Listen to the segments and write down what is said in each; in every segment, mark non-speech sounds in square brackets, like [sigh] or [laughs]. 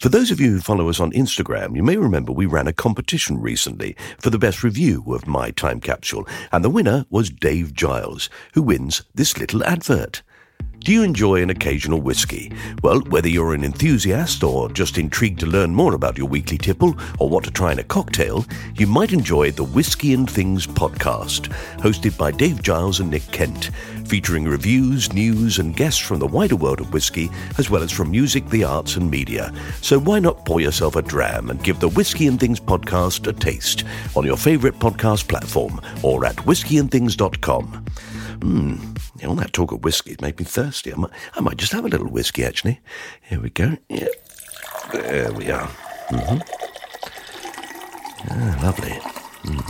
For those of you who follow us on Instagram, you may remember we ran a competition recently for the best review of My Time Capsule, and the winner was Dave Giles, who wins this little advert. Do you enjoy an occasional whiskey? Well, whether you're an enthusiast or just intrigued to learn more about your weekly tipple or what to try in a cocktail, you might enjoy the Whiskey and Things podcast, hosted by Dave Giles and Nick Kent, featuring reviews, news, and guests from the wider world of whiskey, as well as from music, the arts, and media. So why not pour yourself a dram and give the Whiskey and Things podcast a taste on your favourite podcast platform or at whiskeyandthings.com. Hmm, all that talk of whiskey made me thirsty. I might, I might just have a little whiskey, actually. Here we go. Yeah. There we are. Mm-hmm. Ah, lovely. Mm.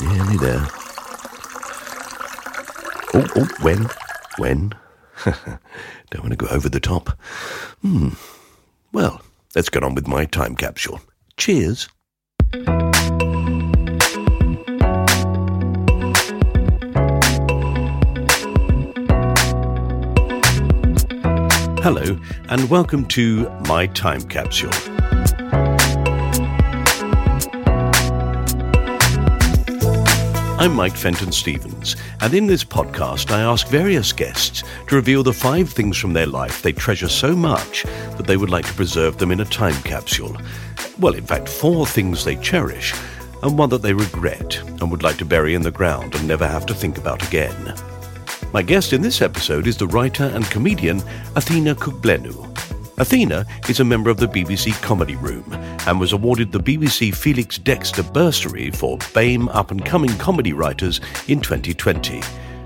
Nearly there. Oh, oh, when? When? [laughs] Don't want to go over the top. Hmm. Well, let's get on with my time capsule. Cheers. Hello, and welcome to My Time Capsule. I'm Mike Fenton Stevens, and in this podcast, I ask various guests to reveal the five things from their life they treasure so much that they would like to preserve them in a time capsule. Well, in fact, four things they cherish, and one that they regret and would like to bury in the ground and never have to think about again. My guest in this episode is the writer and comedian Athena Kugblenu. Athena is a member of the BBC Comedy Room and was awarded the BBC Felix Dexter Bursary for BAME Up and Coming Comedy Writers in 2020.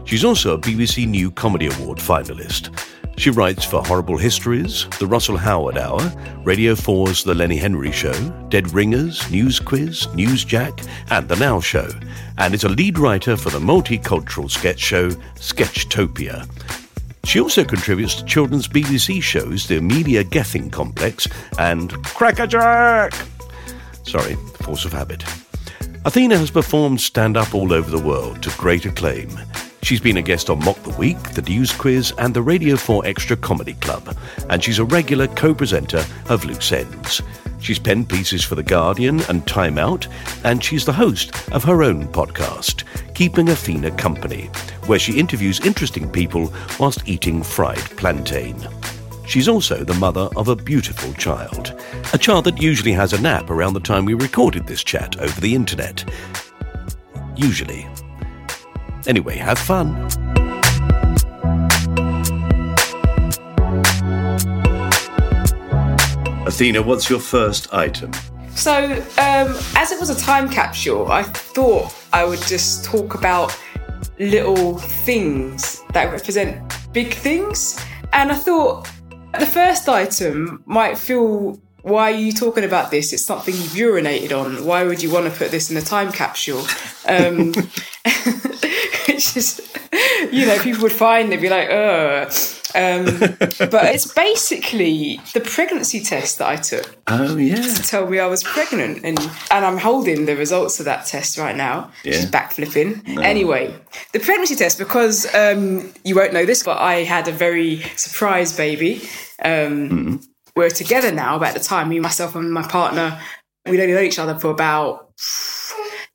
She's also a BBC New Comedy Award finalist. She writes for Horrible Histories, The Russell Howard Hour, Radio 4's The Lenny Henry Show, Dead Ringers, News Quiz, Newsjack, and The Now Show, and is a lead writer for the multicultural sketch show Sketchtopia. She also contributes to children's BBC shows The Amelia Gething Complex and Crackerjack. Sorry, force of habit. Athena has performed stand up all over the world to great acclaim. She's been a guest on Mock the Week, the News Quiz, and the Radio 4 Extra Comedy Club, and she's a regular co presenter of Loose Ends. She's penned pieces for The Guardian and Time Out, and she's the host of her own podcast, Keeping Athena Company, where she interviews interesting people whilst eating fried plantain. She's also the mother of a beautiful child, a child that usually has a nap around the time we recorded this chat over the internet. Usually. Anyway, have fun. Athena, what's your first item? So, um, as it was a time capsule, I thought I would just talk about little things that represent big things. And I thought the first item might feel why are you talking about this? It's something you've urinated on. Why would you want to put this in a time capsule? Um, [laughs] it's just, you know, people would find they'd be like, "Uh." Um, [laughs] but it's basically the pregnancy test that I took Oh yeah. to tell me I was pregnant, and and I'm holding the results of that test right now. Yeah. Just backflipping. Anyway, the pregnancy test because um, you won't know this, but I had a very surprise baby. Um, We're together now, but at the time, me, myself, and my partner, we'd only known each other for about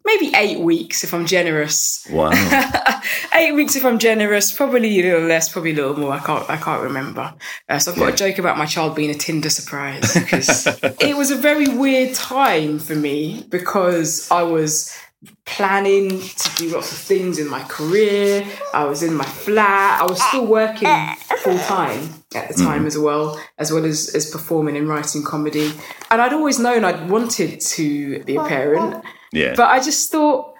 maybe eight weeks, if I'm generous. Wow. [laughs] eight weeks if I'm generous, probably a little less, probably a little more. I can't, I can't remember. Uh, so I've got a joke about my child being a Tinder surprise because [laughs] it was a very weird time for me because I was planning to do lots of things in my career. I was in my flat. I was still working full time at the time mm-hmm. as well, as well as, as performing and writing comedy. And I'd always known I'd wanted to be a parent. Yeah. But I just thought,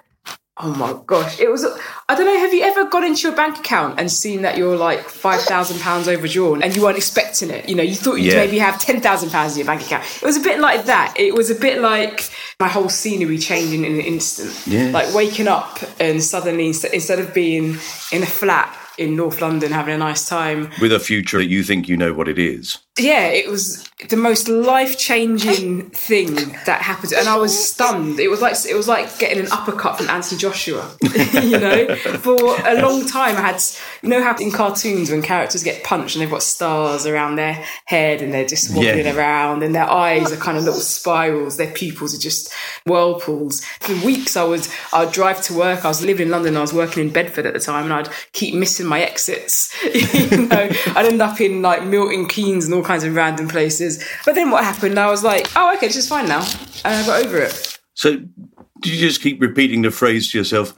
oh my gosh, it was. I don't know. Have you ever gone into your bank account and seen that you're like five thousand pounds overdrawn and you weren't expecting it? You know, you thought you'd Yeah. maybe have ten thousand pounds in your bank account. It was a bit like that. It was a bit like my whole scenery changing in an instant. Yeah. Like waking up and suddenly instead of being in a flat in North London having a nice time, With a future that you think you know what it is. Yeah, it was the most life changing thing that happened, and I was stunned. It was like it was like getting an uppercut from Anthony Joshua. [laughs] you know, for a long time I had you know how in cartoons when characters get punched and they've got stars around their head and they're just wobbling Yeah. around and their eyes are kind of little spirals, their pupils are just whirlpools. For weeks I was I'd drive to work. I was living in London. I was working in Bedford at the time, and I'd keep missing my exits. [laughs] you know, I'd end up in like Milton Keynes and all kinds of random places. But then what happened? I was like, oh, okay, this is fine now, and I got over it. So did you just keep repeating the phrase to yourself,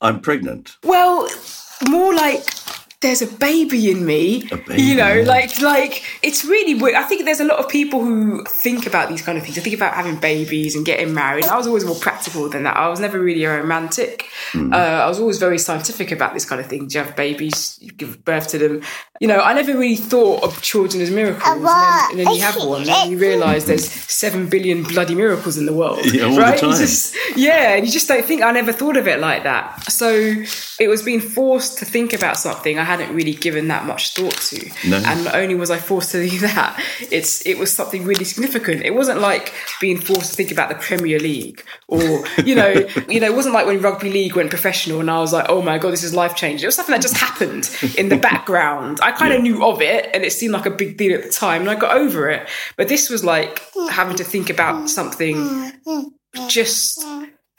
I'm pregnant? Well, more like there's a baby in me. baby, you know, like like it's really weird. I think there's a lot of people who think about these kind of things. I think about having babies and getting married. I was always more practical than that. I was never really a romantic. Hmm. Uh, I was always very scientific about this kind of thing. Do you have babies? You give birth to them. You know, I never really thought of children as miracles. And then, and then you have one, and you realise there's seven billion bloody miracles in the world. [laughs] Yeah, all the right? You time. just- yeah, and you just don't think I never thought of it like that. So it was being forced to think about something I hadn't really given that much thought to. No. And not only was I forced to [laughs] do that, it's it was something really significant. It wasn't like being forced to think about the Premier League or you know, [laughs] you know, it wasn't like when rugby league went professional and I was like, oh my god, this is life changing. It was something that just happened in the background. I kind of knew of it and it seemed like a big deal at the time and I got over it. But this was like having to think about something mm, mm, mm. just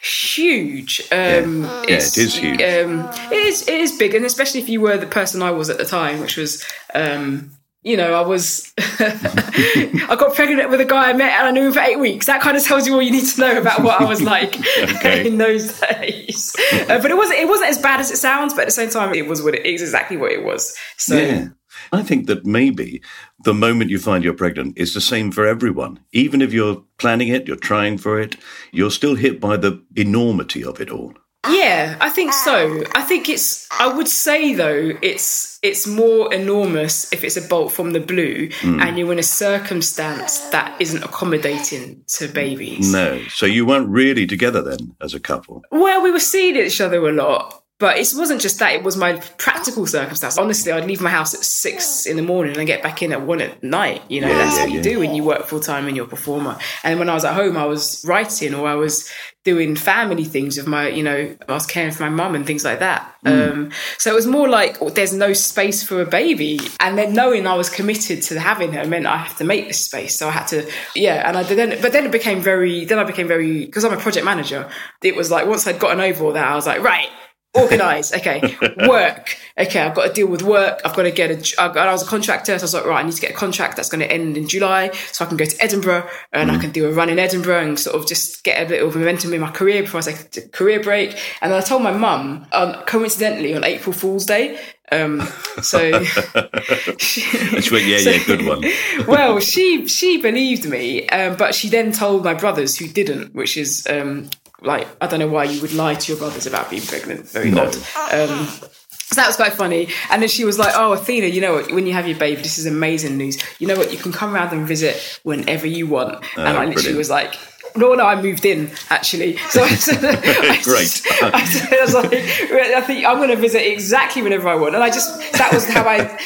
huge. Um, Yeah, it is huge. Um, it is it is big, and especially if you were the person I was at the time, which was. Um, you know, I was, [laughs] I got pregnant with a guy I met and I knew him for eight weeks. That kind of tells you all you need to know about what I was like [laughs] Okay. [laughs] in those days. Uh, but it wasn't, it wasn't as bad as it sounds, but at the same time, it was what it, exactly what it was. So, Yeah. I think that maybe the moment you find you're pregnant is the same for everyone. Even if you're planning it, you're trying for it, you're still hit by the enormity of it all. Yeah, I think so. I think it's. I would say though, it's it's more enormous if it's a bolt from the blue, hmm. and you're in a circumstance that isn't accommodating to babies. No. So you weren't really together then as a couple. Well, we were seeing each other a lot, but it wasn't just that. It was my practical circumstance. Honestly, I'd leave my house at six in the morning and get back in at one at night. You know, Yeah, that's yeah, what you yeah. do when you work full time and you're a performer. And when I was at home, I was writing or I was doing family things with my, you know, I was caring for my mum and things like that. Mm. Um, so it was more like oh, there's no space for a baby. And then knowing I was committed to having her meant I have to make this space. So I had to, yeah. And I did then, but then it became very, then I became very, because I'm a project manager, it was like once I'd gotten over all that, I was like, right, organize okay. Work okay i've got to deal with work. I've got to get a I I was a contractor so i was like right i need to get a contract that's going to end in july so i can go to edinburgh and i can do a run in edinburgh and sort of just get a bit of momentum in my career before i take a career break. And then i told my mum um, coincidentally on april fool's day um, so [laughs] That's what, yeah, yeah, good one. [laughs] well, she she believed me, um, but she then told my brothers who didn't, which is um, like I don't know why you would lie to your brothers about being pregnant. Very odd. Um, so that was quite funny. And then she was like, "Oh, Athena, you know what? When you have your baby, this is amazing news. You know what? You can come around and visit whenever you want." and I literally brilliant. was like. No, no, I moved in actually. So I said, [laughs] I [laughs] Great. I, said, I was like, I think I'm going to visit exactly whenever I want, and I just that was how I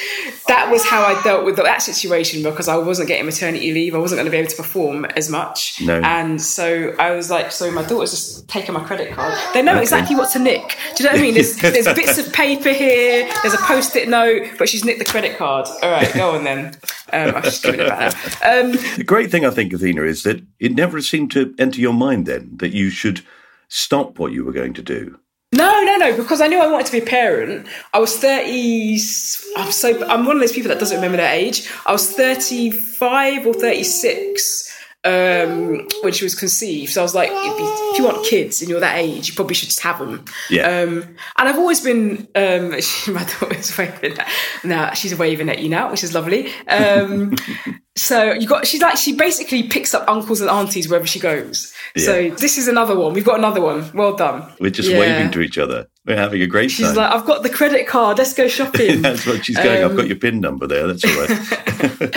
that was how I dealt with that situation because I wasn't getting maternity leave. I wasn't going to be able to perform as much, No. and so I was like, so my daughter's just taking my credit card. They know exactly what to nick. Do you know what I mean? There's, [laughs] there's bits of paper here. There's a post-it note, but she's nicked the credit card. All right, go on then. Um, I was just it back. now. Um, The great thing, I think, Athena, is that it never seemed to enter your mind then that you should stop what you were going to do. No, no, no, because I knew I wanted to be a parent. I was 30. I'm so, I'm one of those people that doesn't remember their age. I was 35 or 36 um, when she was conceived. So I was like, if you, if you want kids and you're that age, you probably should just have them. Yeah. Um, and I've always been, um, [laughs] my daughter's waving at, now she's waving at you now, which is lovely. Um, [laughs] so you got, she's like, she basically picks up uncles and aunties wherever she goes. So this is another one. We've got another one. Well done. We're just Yeah. waving to each other. We're having a great She's time. like, I've got the credit card. Let's go [laughs] shopping. That's what she's going. I've Um, got your PIN number there. That's all right.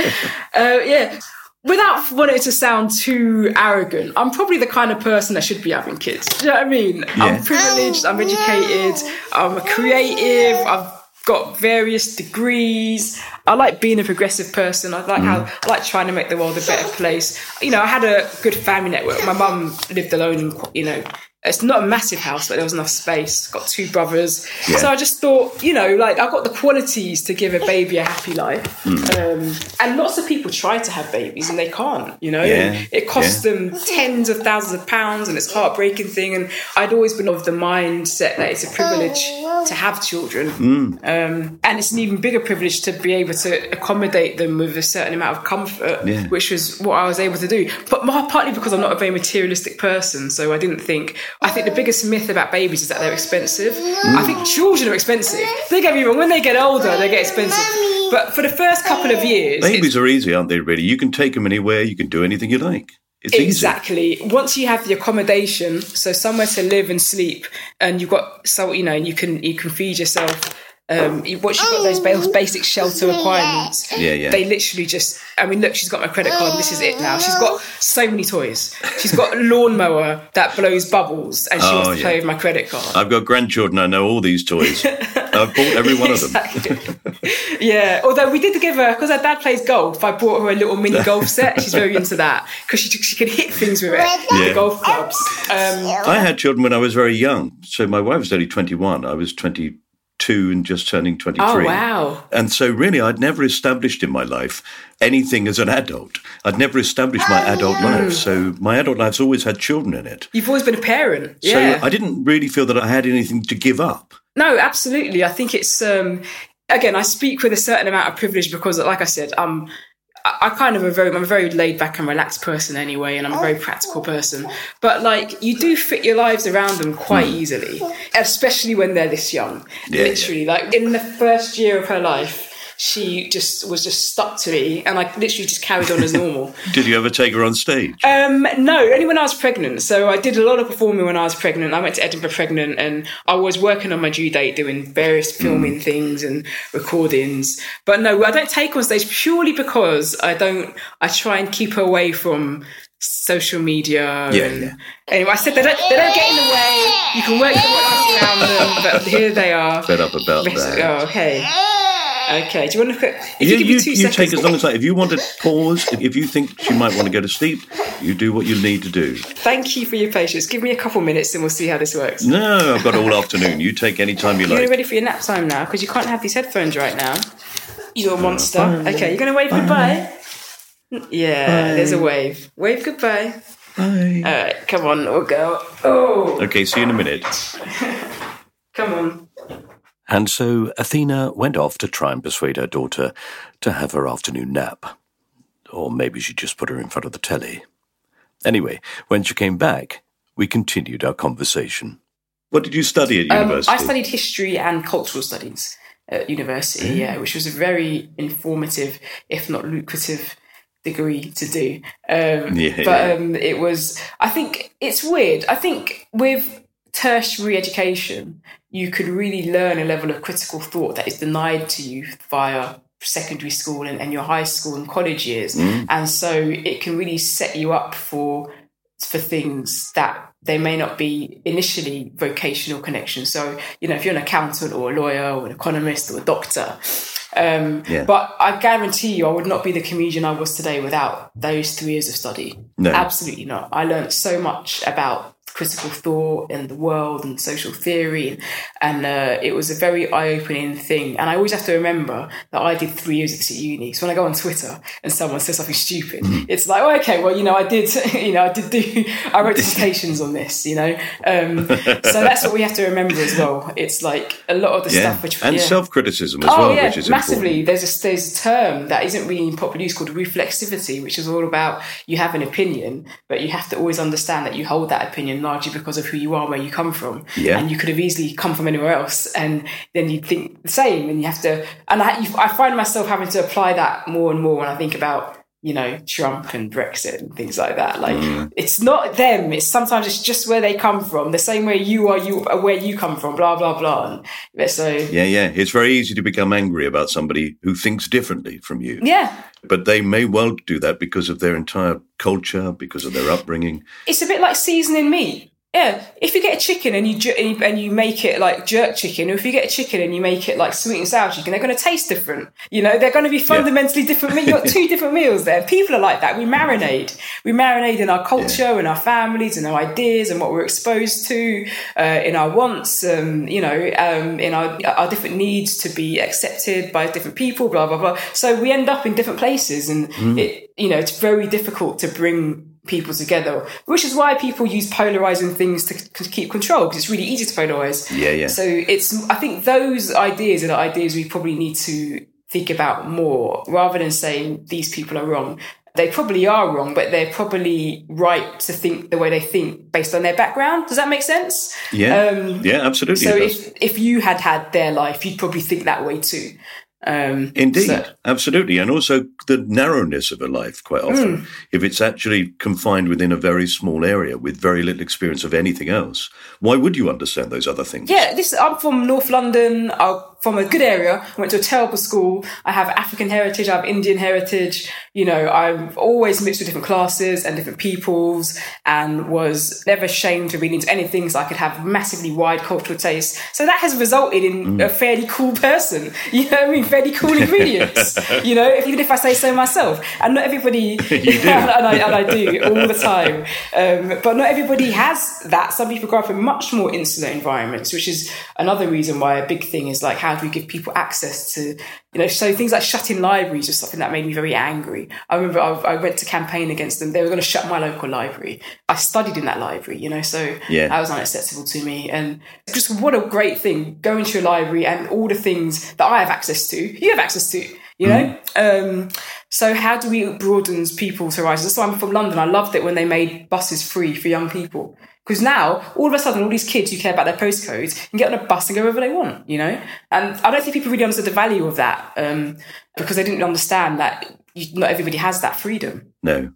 uh, yeah. Without wanting to sound too arrogant, I'm probably the kind of person that should be having kids. Do you know what I mean? Yeah. I'm privileged. I'm oh, educated. I'm a creative. I've got various degrees. I like being a progressive person. I like how I like trying to make the world a better place. You know, I had a good family network. My mum lived alone in, you know, it's not a massive house, but there was enough space. Got two brothers, Yeah. so I just thought, you know, like I've got the qualities to give a baby a happy life. Um, and lots of people try to have babies and they can't. You know, Yeah, it costs them tens of thousands of pounds, and it's a heartbreaking thing. And I'd always been of the mindset that it's a privilege to have children, um, and it's an even bigger privilege to be able to accommodate them with a certain amount of comfort, Yeah. which was what I was able to do. But more, partly because I'm not a very materialistic person, so I didn't think. I think the biggest myth about babies is that they're expensive. I think children are expensive. Don't get me wrong. When they get older, they get expensive. But for the first couple of years, Babies are easy, aren't they? Really, you can take them anywhere. You can do anything you like. It's easy. Exactly. Once you have the accommodation, so somewhere to live and sleep, and you've got so you know you can you can feed yourself. Um, you- once you've got those basic shelter requirements, Yeah, yeah. they literally just. I mean, look, she's got my credit card. This is it now. She's got so many toys. She's got a lawnmower that blows bubbles, and she Oh, wants to play with my credit card. I've got grandchildren. I know all these toys. I've bought every one of them. Exactly. [laughs] yeah. Although we did give her because her dad plays golf. I bought her a little mini golf set. She's very into [laughs] that because she she can hit things with it. Yeah. The golf clubs. Um, I had children when I was very young. So my wife was only 21. I was 22 and just turning 23. oh wow. And so, really, I'd never established in my life anything as an adult. I'd never established my adult life. So, my adult life's always had children in it. You've always been a parent. So, Yeah. I didn't really feel that I had anything to give up. no, absolutely. I think it's um again, I speak with a certain amount of privilege because like I said, I'm I kind of a very I'm a very laid back and relaxed person anyway, and I'm a very oh. practical person. But like you do fit your lives around them quite hmm. easily, especially when they're this young. Yeah, literally, like in the first year of her life, she just was just stuck to me, and I literally just carried on as normal. [laughs] Did you ever take her on stage? Um, no, only when I was pregnant. So I did a lot of performing when I was pregnant. I went to Edinburgh pregnant and I was working on my due date doing various filming things and recordings. But no, I don't take on stage purely because I don't, I try and keep her away from social media. Yeah, and, yeah. Anyway, I said they don't, they don't get in the way. You can work your life around them, but here they are. Fed up about that. Oh, hey. Okay, do you want to look at, if You, you, you, you seconds. take as long as like if you want to pause, if you think she might want to go to sleep, you do what you need to do. Thank you for your patience. Give me a couple minutes and we'll see how this works. No, I've got all afternoon. You take any time you like. You're ready for your nap time now because you can't have these headphones right now. You're a uh, monster. Okay, you're going to wave goodbye? Yeah, there's a wave. Wave goodbye. Bye. All right, come on, little girl. Oh, Okay, see you in a minute. [laughs] come on. And so Athena went off to try and persuade her daughter to have her afternoon nap. Or maybe she just put her in front of the telly. Anyway, when she came back, we continued our conversation. What did you study at Um, university? I studied history and cultural studies at university, yeah, which was a very informative, if not lucrative, degree to do. Um, [laughs] Yeah, but yeah. um, it was, I think it's weird. I think with tertiary education, you could really learn a level of critical thought that is denied to you via secondary school and, and your high school and college years. Mm. And so it can really set you up for for things that they may not be initially vocational connections. So, you know, if you're an accountant or a lawyer or an economist or a doctor, um, Yeah. but I guarantee you, I would not be the comedian I was today without those three years of study. No. Absolutely not. I learned so much about critical thought and the world and social theory, and uh, it was a very eye-opening thing. And I always have to remember that I did three years of this at uni. So when I go on Twitter and someone says something stupid, Mm. it's like, oh, okay, well, you know, I did, [laughs] you know, I did do, I wrote dissertations on this, you know. Um, so that's what we have to remember as well. It's like a lot of the Yeah. stuff which and yeah. self-criticism as Oh well, yeah, which is massively. important. There's a there's a term that isn't really in popular use called reflexivity, which is all about you have an opinion, but you have to always understand that you hold that opinion largely because of who you are, where you come from, Yeah. and you could have easily come from anywhere else, and then you'd think the same, and you have to. And I, you, I find myself having to apply that more and more when I think about. You know, Trump and Brexit and things like that. Like, Mm. it's not them. It's sometimes it's just where they come from. The same way you are, you are where you come from. Blah blah blah. And so Yeah, yeah. It's very easy to become angry about somebody who thinks differently from you. yeah, But they may well do that because of their entire culture, because of their upbringing. it's a bit like seasoning meat. Yeah, if you get a chicken and you ju- and you- make it like jerk chicken, or if you get a chicken and you make it like sweet and sour chicken, they're going to taste different. You know, they're going to be fundamentally different. You've [laughs] got two different meals there. People are like that. We marinate. We marinate in our culture, in our families, in our ideas, and what we're exposed to, uh, in our wants, um, you know, um, in our our different needs to be accepted by different people. Blah blah blah. So we end up in different places, and it you know it's very difficult to bring people together, which is why people use polarizing things to, to keep control because it's really easy to polarize. Yeah, yeah. So it's, I think those ideas are the ideas we probably need to think about more rather than saying these people are wrong. They probably are wrong, but they're probably right to think the way they think based on their background. Does that make sense? Yeah, Um, yeah, absolutely. So if if you had had their life, you'd probably think that way too. Um, Indeed, so- absolutely. And also the narrowness of a life, quite often, Hmm. if it's actually confined within a very small area with very little experience of anything else, why would you understand those other things? Yeah, this I'm from North London. I'm from a good area. I went to a terrible school. I have African heritage. I have Indian heritage. You know, I've always mixed with different classes and different peoples, and was never ashamed to read into anything. So I could have massively wide cultural tastes. So that has resulted in a fairly cool person. [laughs] You know what I mean? Fairly cool ingredients. [laughs] you know, if, even if I say so myself. And not everybody, [laughs] and, I, and I do all the time. Um, but not everybody has that. Some people grow up in much more insular environments, which is another reason why a big thing is like, how do we give people access to, you know, so things like shutting libraries was something that made me very angry. I remember I, I went to campaign against them. They were going to shut my local library. I studied in that library, you know, so Yeah. that was unacceptable to me. And just what a great thing going to a library and all the things that I have access to, you have access to, you know? Um, so how do we broaden people's horizons? That's why I'm from London. I loved it when they made buses free for young people. Because now, all of a sudden, all these kids who care about their postcodes can get on a bus and go wherever they want, you know? And I don't think people really understood the value of that um, because they didn't understand that you, not everybody has that freedom. No.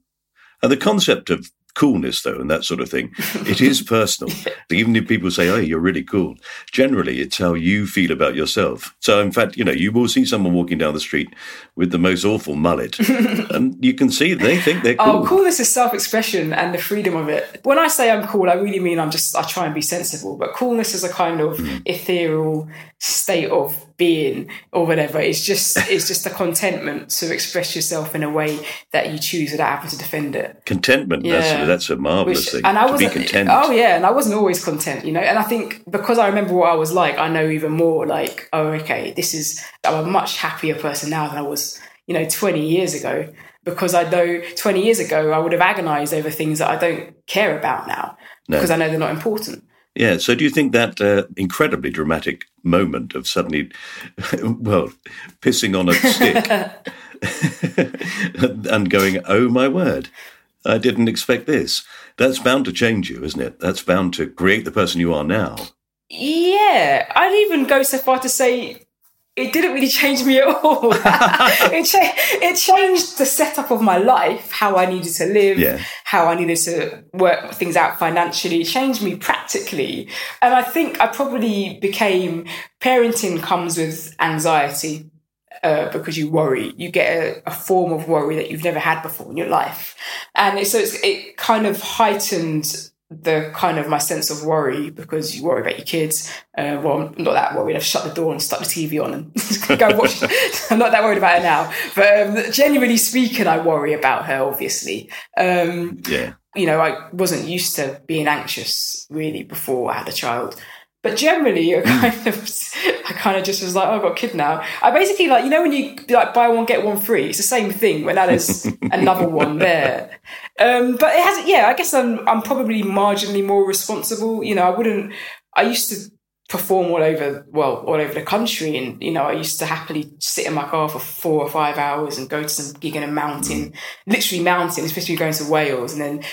And the concept of coolness, though, and that sort of thing, it is [laughs] personal. Even if people say, oh, you're really cool, generally it's how you feel about yourself. So, in fact, you know, you will see someone walking down the street with the most awful mullet, [laughs] and you can see they think they're oh, cool. Oh, this is self-expression and the freedom of it. When I say I'm cool, I really mean I'm just I try and be sensible. But coolness is a kind of hmm. ethereal state of being or whatever. It's just [laughs] it's just a contentment to express yourself in a way that you choose without having to defend it. Contentment, Yeah. that's, that's a marvelous Which- thing. and I wasn't. content. Oh yeah, and I wasn't always content, you know. And I think because I remember what I was like, I know even more. Like, oh, okay, this is. I'm a much happier person now than I was, you know, 20 years ago. Because I know 20 years ago I would have agonized over things that I don't care about now No. because I know they're not important. Yeah. So, do you think that uh, incredibly dramatic moment of suddenly, [laughs] well, pissing on a stick [laughs] [laughs] and going, "Oh my word, I didn't expect this." That's bound to change you, isn't it? That's bound to create the person you are now. Yeah, I'd even go so far to say it didn't really change me at all. [laughs] it, cha- it changed the setup of my life, how I needed to live, Yeah. how I needed to work things out financially. It changed me practically. And I think I probably became parenting comes with anxiety. uh, because you worry. You get a, a, form of worry that you've never had before in your life. And it, so it kind of heightened the kind of my sense of worry because you worry about your kids. Uh, well, I'm not that worried. I've shut the door and stuck the TV on and [laughs] go watch. [laughs] I'm not that worried about it now. But um, generally speaking, I worry about her, obviously. Um, yeah. You know, I wasn't used to being anxious really before I had a child. But generally, I hmm. kind of, I kind of just was like, oh, I've got a kid now. I basically like, you know, when you like buy one get one free, it's the same thing. When that is [laughs] another one there, um, but it hasn't. yeah. I guess I'm, I'm probably marginally more responsible. You know, I wouldn't. I used to perform all over, well, all over the country, and you know, I used to happily sit in my car for four or five hours and go to some gig in a mountain, hmm. literally mountain, especially going to Wales, and then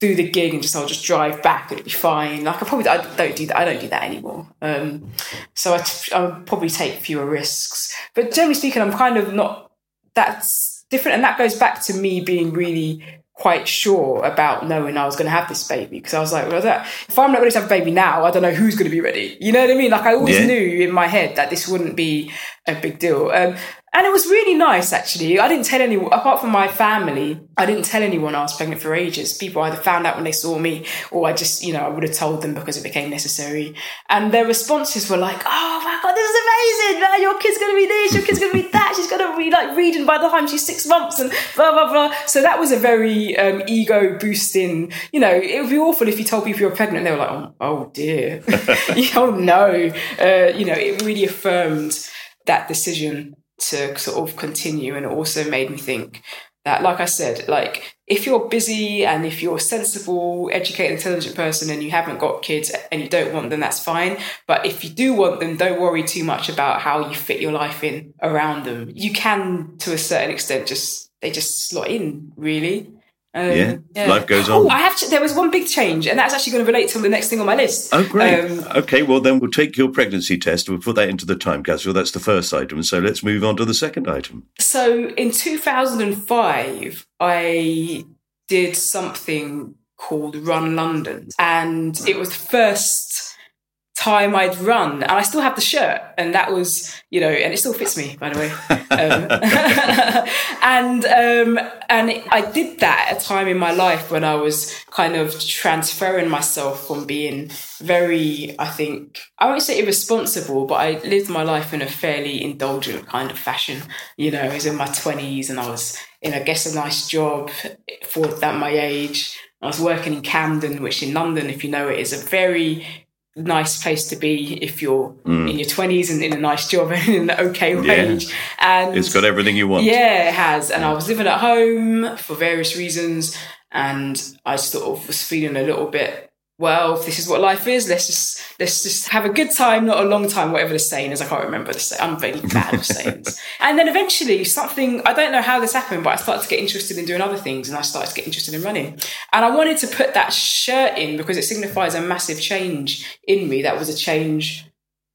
do the gig and just I'll just drive back. It'll be fine. Like I probably I don't do that. I don't do that anymore. Um, so I t- I'll probably take fewer risks. But generally speaking, I'm kind of not. That's different, and that goes back to me being really quite sure about knowing I was going to have this baby because I was like, well, that, if I'm not ready to have a baby now, I don't know who's going to be ready. You know what I mean? Like I always yeah. knew in my head that this wouldn't be a big deal. Um, and it was really nice, actually. I didn't tell anyone, apart from my family, I didn't tell anyone I was pregnant for ages. People either found out when they saw me, or I just, you know, I would have told them because it became necessary. And their responses were like, oh my God, this is amazing. Man, your kid's going to be this, your kid's going to be that. She's going to be like reading by the time she's six months and blah, blah, blah. So that was a very um, ego boosting, you know, it would be awful if you told people you're pregnant and they were like, oh, oh dear. [laughs] [laughs] oh no. Uh, you know, it really affirmed that decision to sort of continue and it also made me think that like i said like if you're busy and if you're a sensible educated intelligent person and you haven't got kids and you don't want them that's fine. But if you do want them don't worry too much about how you fit your life in around them. You can to a certain extent just they just slot in really um, yeah. yeah. life goes on. Oh, I have. To, there was one big change, and that's actually going to relate to the next thing on my list. Oh, great. Um, okay, well then we'll take your pregnancy test. We'll put that into the time capsule. That's the first item. So let's move on to the second item. So in 2005, I did something called Run London, and it was the first time I'd run, and I still have the shirt, and that was, you know, and it still fits me, by the way. Um, [laughs] and um, and I did that at a time in my life when I was kind of transferring myself from being very, I think, I won't say irresponsible, but I lived my life in a fairly indulgent kind of fashion. You know, I was in my twenties, and I was in, I guess, a nice job for that my age. I was working in Camden, which in London, if you know it, is a very nice place to be if you're mm. in your 20s and in a nice job [laughs] and in an okay wage yeah. and it's got everything you want yeah it has and i was living at home for various reasons and i sort of was feeling a little bit well, if this is what life is, let's just let's just have a good time, not a long time, whatever the saying is. I can't remember the saying. I'm very bad with [laughs] sayings. And then eventually something I don't know how this happened, but I started to get interested in doing other things and I started to get interested in running. And I wanted to put that shirt in because it signifies a massive change in me. That was a change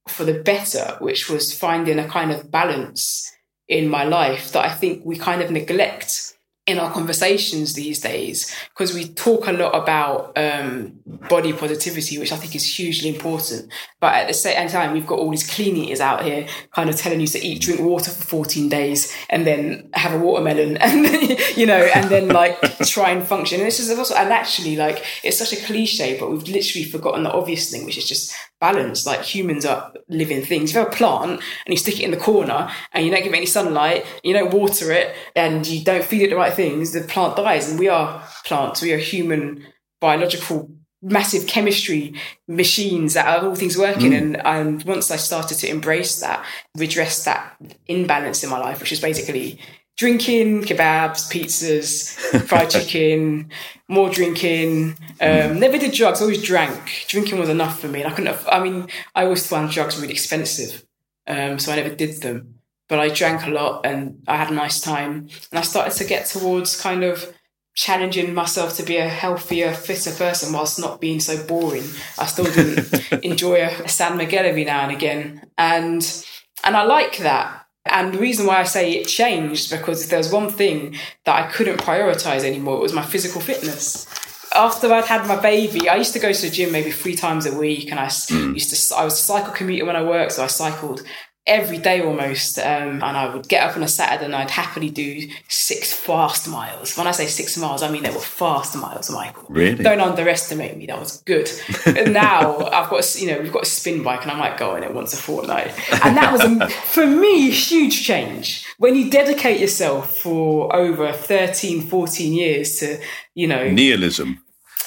for the better, which was finding a kind of balance in my life that I think we kind of neglect in our conversations these days because we talk a lot about um, body positivity, which I think is hugely important. But at the same time, we've got all these clean eaters out here kind of telling you to eat, drink water for 14 days and then have a watermelon [laughs] and, you know, and then like try and function. And this is also, and actually like, it's such a cliche, but we've literally forgotten the obvious thing, which is just balance. Like humans are living things. If you have a plant and you stick it in the corner and you don't give it any sunlight, you don't water it and you don't feed it the right things, the plant dies. And we are plants. We are human biological massive chemistry machines that are all things working. Mm. And and once I started to embrace that, redress that imbalance in my life, which is basically drinking, kebabs, pizzas, fried [laughs] chicken, more drinking. Um, never did drugs, always drank. Drinking was enough for me. And I couldn't, have, I mean, I always found drugs really expensive. Um, so I never did them. But I drank a lot and I had a nice time. And I started to get towards kind of challenging myself to be a healthier, fitter person whilst not being so boring. I still do [laughs] enjoy a, a San Miguel every now and again. And and I like that and the reason why I say it changed because if there was one thing that I couldn't prioritize anymore, it was my physical fitness. After I'd had my baby, I used to go to the gym maybe three times a week, and I mm. used to I was a cycle commuter when I worked, so I cycled every day almost. Um, and I would get up on a Saturday and I'd happily do six fast miles. When I say six miles, I mean they were fast miles, Michael. Really? Don't underestimate me. That was good. and [laughs] now I've got, you know, we've got a spin bike and I might go on it once a fortnight. And that was, a, [laughs] for me, huge change. When you dedicate yourself for over 13, 14 years to, you know, Nihilism.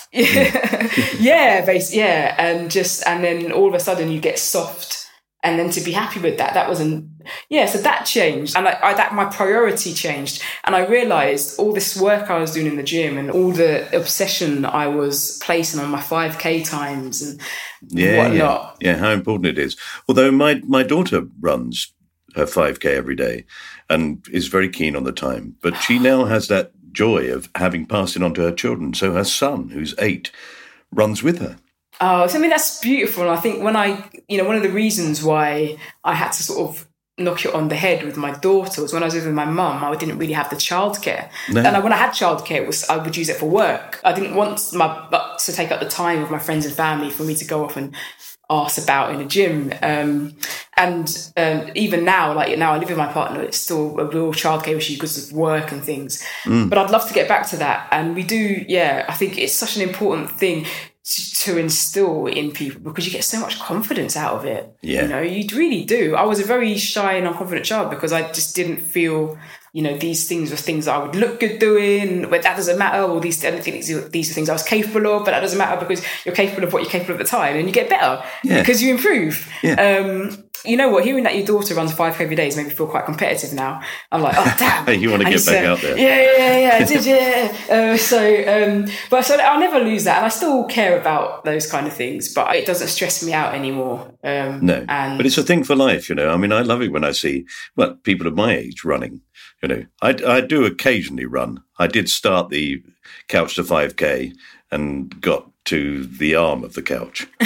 [laughs] yeah, basically, yeah, and just and then all of a sudden you get soft, and then to be happy with that, that wasn't yeah. So that changed, and I, I that my priority changed, and I realized all this work I was doing in the gym and all the obsession I was placing on my five k times and Yeah, whatnot. yeah, yeah. How important it is. Although my my daughter runs her five k every day and is very keen on the time, but she [gasps] now has that joy of having passed it on to her children. So her son, who's eight, runs with her. Oh, so I mean that's beautiful. And I think when I, you know, one of the reasons why I had to sort of knock it on the head with my daughter was when I was with my mum. I didn't really have the childcare, No. and I, when I had childcare, it was I would use it for work. I didn't want my but to take up the time with my friends and family for me to go off and arse about in a gym. Um, and um, even now, like now, I live with my partner. It's still a real childcare issue because of work and things. But I'd love to get back to that. And we do, yeah. I think it's such an important thing to, instill in people because you get so much confidence out of it. Yeah. You know, you really do. I was a very shy and unconfident child because I just didn't feel, you know, these things were things I would look good doing, but that doesn't matter. Or these, I don't think these, these are things I was capable of, but that doesn't matter because you're capable of what you're capable of at the time and you get better Yeah. because you improve. Yeah. Um, you know what? Hearing that your daughter runs 5k every day made me feel quite competitive now. I'm like, oh damn! [laughs] You wanna get need back out there. Yeah, yeah, yeah. Did yeah. Uh, so, um, but so I'll never lose that, and I still care about those kind of things. But it doesn't stress me out anymore. Um, No, and but it's a thing for life, you know. I mean, I love it when I see well people of my age running. You know, I, I do occasionally run. I did start the couch to five k and got to the arm of the couch. [laughs]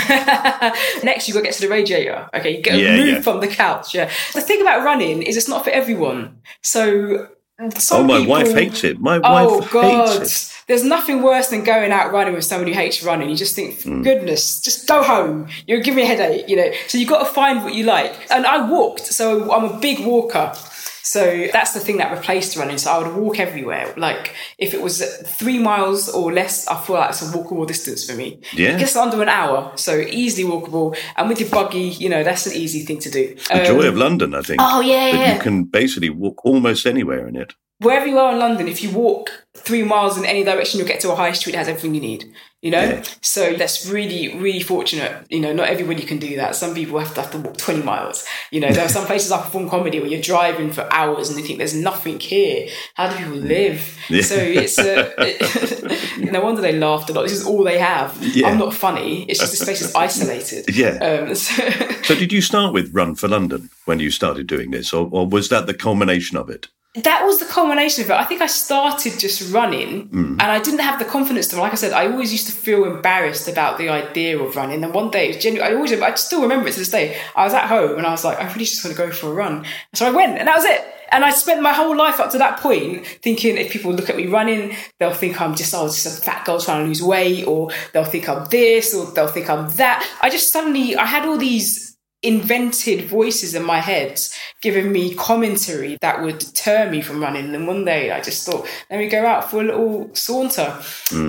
Next, you've got to get to the radiator. Okay, you get Yeah, moved yeah. from the couch. Yeah. The thing about running is it's not for everyone. So. Some oh, my people- wife hates it. My Oh wife God! hates it. There's nothing worse than going out running with somebody who hates running. You just think, Hmm. goodness, just go home. You're giving me a headache, you know. So you've got to find what you like. And I walked, so I'm a big walker. So that's the thing that replaced running. So I would walk everywhere. Like if it was three miles or less, I feel like it's a walkable distance for me. Yeah. Just under an hour, so easily walkable. And with your buggy, you know, that's an easy thing to do. The joy of London, I think. Um, Oh, yeah, that yeah. you can basically walk almost anywhere in it. Wherever you are in London, if you walk three miles in any direction, you'll get to a high street that has everything you need. You know, Yeah. so that's really, really fortunate. You know, not everybody can do that. Some people have to have to walk twenty miles. You know, there are some [laughs] places I perform comedy where you're driving for hours and you think there's nothing here. How do people live? Yeah. So it's a, it, [laughs] no wonder they laughed a lot. This is all they have. Yeah. I'm not funny. It's just this place is isolated. [laughs] Yeah. Um, so, So, did you start with Run for London when you started doing this, or, or was that the culmination of it? That was the culmination of it. I think I started just running mm. and I didn't have the confidence to, like I said, I always used to feel embarrassed about the idea of running. And one day, it was genuine, I always, I still remember it to this day. I was at home and I was like, I really just want to go for a run. So I went and that was it. And I spent my whole life up to that point thinking if people look at me running, they'll think I'm just, oh, just a fat girl trying to lose weight, or they'll think I'm this, or they'll think I'm that. I just suddenly, I had all these invented voices in my head giving me commentary that would deter me from running. And one day I just thought, let me go out for a little saunter.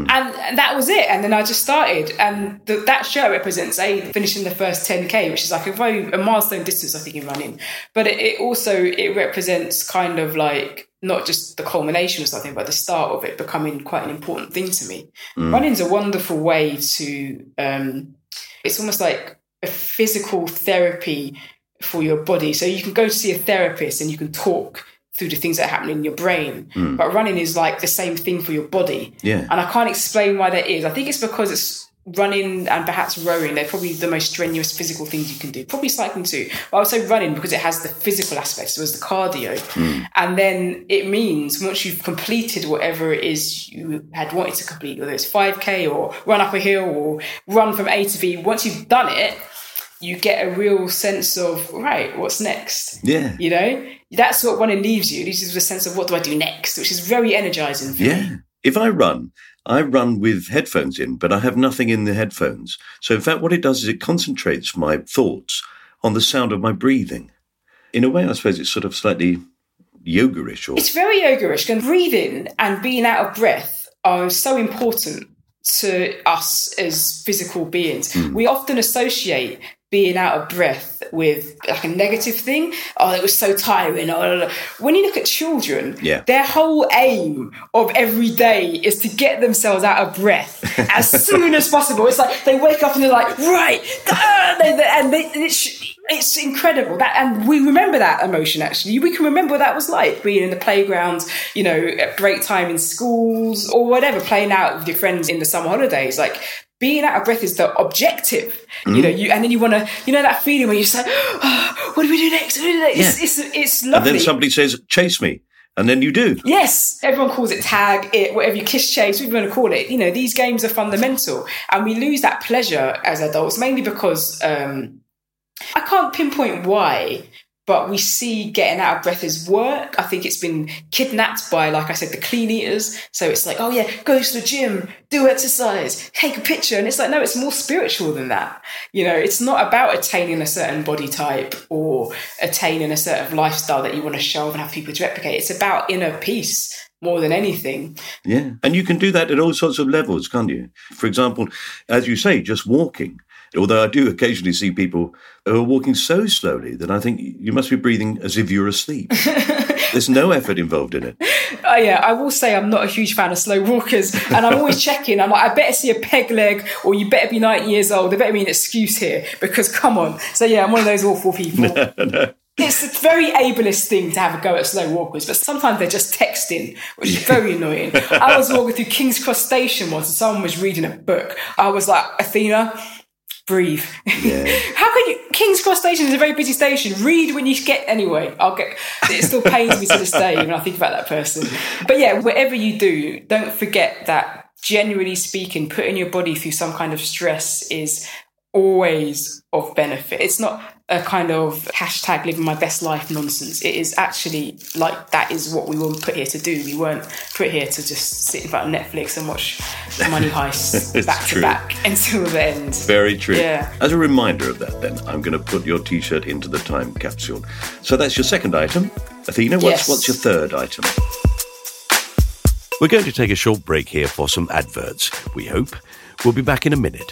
And, and that was it. And then I just started. And the, that shirt represents A, finishing the first 10K, which is like a very a milestone distance, I think, in running. But it, it also, it represents kind of like, not just the culmination of something, but the start of it becoming quite an important thing to me. Running's a wonderful way to, um, it's almost like a physical therapy for your body. So you can go to see a therapist and you can talk through the things that happen in your brain. Hmm. But running is like the same thing for your body. Yeah. And I can't explain why that is. I think it's because it's running and perhaps rowing. They're probably the most strenuous physical things you can do. Probably cycling too. But I would say running because it has the physical aspect, so as the cardio. Hmm. And then it means once you've completed whatever it is you had wanted to complete, whether it's 5K or run up a hill or run from A to B, once you've done it, you get a real sense of, right, what's next? Yeah. You know, that's what running leaves you. It leaves you with a sense of what do I do next, which is very energizing for me. Yeah. If I run, I run with headphones in, but I have nothing in the headphones. So, in fact, what it does is it concentrates my thoughts on the sound of my breathing. in a way, I suppose it's sort of slightly yoga-ish or It's very yoga-ish. And breathing and being out of breath are so important to us as physical beings. Hmm. We often associate being out of breath with like a negative thing. Oh, it was so tiring. Oh, when you look at children, Yeah. their whole aim of every day is to get themselves out of breath [laughs] as soon as possible. It's like they wake up and they're like, right, uh, they- and they, it's, it's incredible that, and we remember that emotion. Actually, we can remember what that was like being in the playground, you know, at break time in schools or whatever, playing out with your friends in the summer holidays, like. Being out of breath is the objective, you know. You and then you want to, you know, that feeling where you say, oh, "What do we do next? Do we do next?" It's, it's, it's lovely. and then somebody says, "Chase me," and then you do. Yes, everyone calls it tag, it, whatever you kiss chase, whatever you want to call it. You know, these games are fundamental, and we lose that pleasure as adults mainly because um, I can't pinpoint why, but we see getting out of breath as work. I think it's been kidnapped by, like I said, the clean eaters. So it's like, oh yeah, go to the gym, do exercise, take a picture, and it's like, no, it's more spiritual than that. You know, it's not about attaining a certain body type or attaining a certain lifestyle that you want to show and have people to replicate. It's about inner peace more than anything. Yeah. And you can do that at all sorts of levels, can't you? For example, as you say, just walking. Although I do occasionally see people who are walking so slowly that I think you must be breathing as if you're asleep. [laughs] There's no effort involved in it. Oh yeah, I will say I'm not a huge fan of slow walkers, and I'm always checking. I'm like, I better see a peg leg, or you better be 90 years old. There better be an excuse here because come on. So yeah, I'm one of those awful people. [laughs] It's a very ableist thing to have a go at slow walkers, but sometimes they're just texting, which is very annoying. I was [laughs] walking through King's Cross Station once, and someone was reading a book. I was like, Athena, breathe. [laughs] How can you? King's Cross Station is a very busy station. Read when you get anyway. I'll get. It still pains me to this day when I think about that person. But yeah, whatever you do, don't forget that. Generally speaking, putting your body through some kind of stress is always of benefit. It's not a kind of hashtag living my best life nonsense. It is actually like that is what we were put here to do. We weren't put here to just sit in front of Netflix and watch Money [laughs] Heist back true. to back until the end. Very true. Yeah. As a reminder of that, then, I'm going to put your t shirt into the time capsule. So that's your second item. Athena, what's, Yes. what's your third item? We're going to take a short break here for some adverts, we hope. We'll be back in a minute.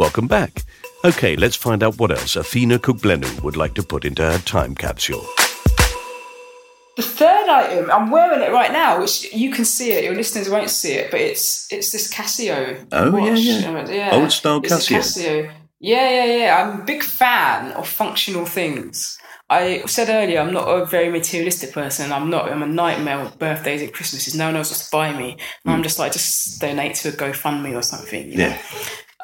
Welcome back. Okay, let's find out what else Athena Kugblenu would like to put into her time capsule. The third item, I'm wearing it right now, which you can see it. Your listeners won't see it, but it's it's this Casio. Oh, yeah, watch. yeah. Oh, Old style It's Casio. Casio. Yeah, yeah, yeah. I'm a big fan of functional things. I said earlier, I'm not a very materialistic person. I'm not. I'm a nightmare with birthdays and Christmases. No one else wants to buy me. And I'm just like, just donate to a GoFundMe or something. you know?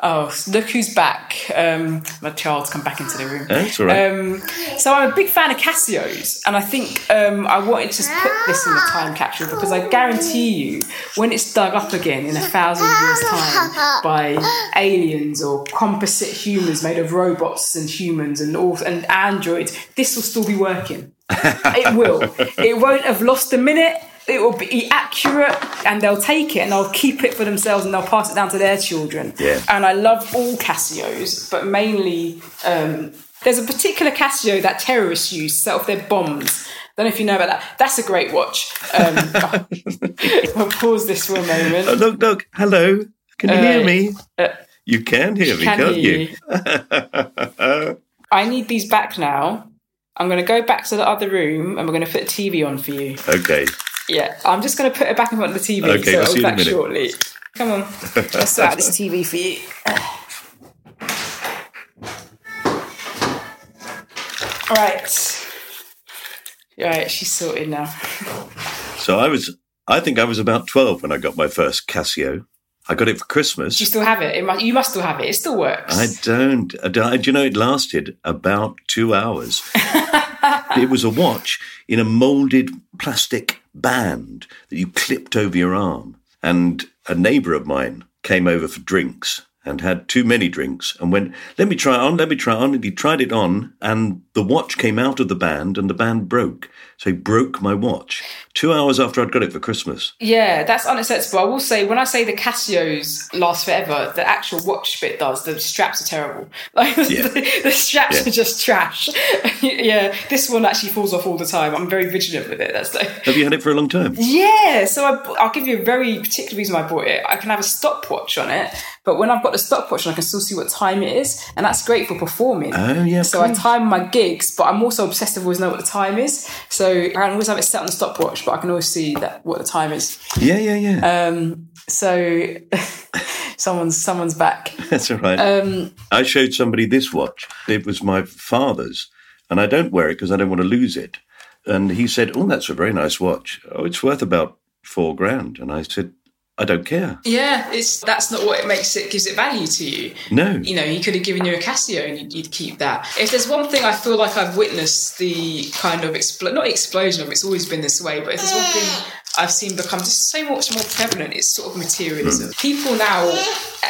Oh, look who's back. Um, my child's come back into the room. That's all right. Um, so I'm a big fan of Casios, and I think um, I wanted to put this in the time capsule because I guarantee you, when it's dug up again in a thousand years' time by aliens or composite humans made of robots and humans and all, and androids, this will still be working. it will. It won't have lost a minute. It will be accurate, and they'll take it and they'll keep it for themselves and they'll pass it down to their children. Yeah. And I love all Casios, but mainly um, there's a particular Casio that terrorists use to set off their bombs. I Don't know if you know about that. That's a great watch. Um, [laughs] I'll pause this for a moment. Oh, look, look. Hello. Can you hear Uh, me? uh, you can hear me, can can't hear you? I need these back now. I'm going to go back to the other room and we're going to put the TV on for you. okay. Yeah, I'm just going to put it back in front of the TV. Okay, so I'll see be you in a back minute. shortly. Come on, I'll sort out this TV for you. All right. Right, she's sorted now. So I was, I think I was about 12 when I got my first Casio. I got it for Christmas. Do you still have it? it must, you must still have it. It still works. I don't. I don't- Do you know it lasted about two hours? [laughs] [laughs] it was a watch in a molded plastic band that you clipped over your arm. And a neighbour of mine came over for drinks and had too many drinks and went, Let me try it on, let me try on. And he tried it on, and the watch came out of the band and the band broke. So he broke my watch two hours after I'd got it for Christmas. Yeah, that's unacceptable. I will say, when I say the Casios last forever, the actual watch bit does. The straps are terrible. [laughs] Like Yeah. the, the straps Yeah. are just trash. [laughs] yeah, this one actually falls off all the time. I'm very vigilant with it. That's like, Have you had it for a long time? yeah. So I, I'll give you a very particular reason why I bought it. I can have a stopwatch on it, but when I've got the stopwatch on, I can still see what time it is, and that's great for performing. Oh, yeah, So I time my gigs, but I'm also obsessive always know what the time is. So I can always have it set on the stopwatch, but I can always see that what the time is. Yeah, yeah, yeah. Um, so [laughs] someone's someone's back. [laughs] That's all right. Um, I showed somebody this watch. It was my father's, and I don't wear it because I don't want to lose it. And he said, "Oh, that's a very nice watch. Oh, it's worth about four grand." And I said, "I don't care. yeah, it's that's not what it makes it gives it value to you. No, You know, he could have given you a Casio and you'd, you'd keep that. If there's one thing I feel like I've witnessed the kind of expl- not explosion of it's always been this way, but if there's one thing I've seen become just so much more prevalent, it's sort of materialism. Hmm. People now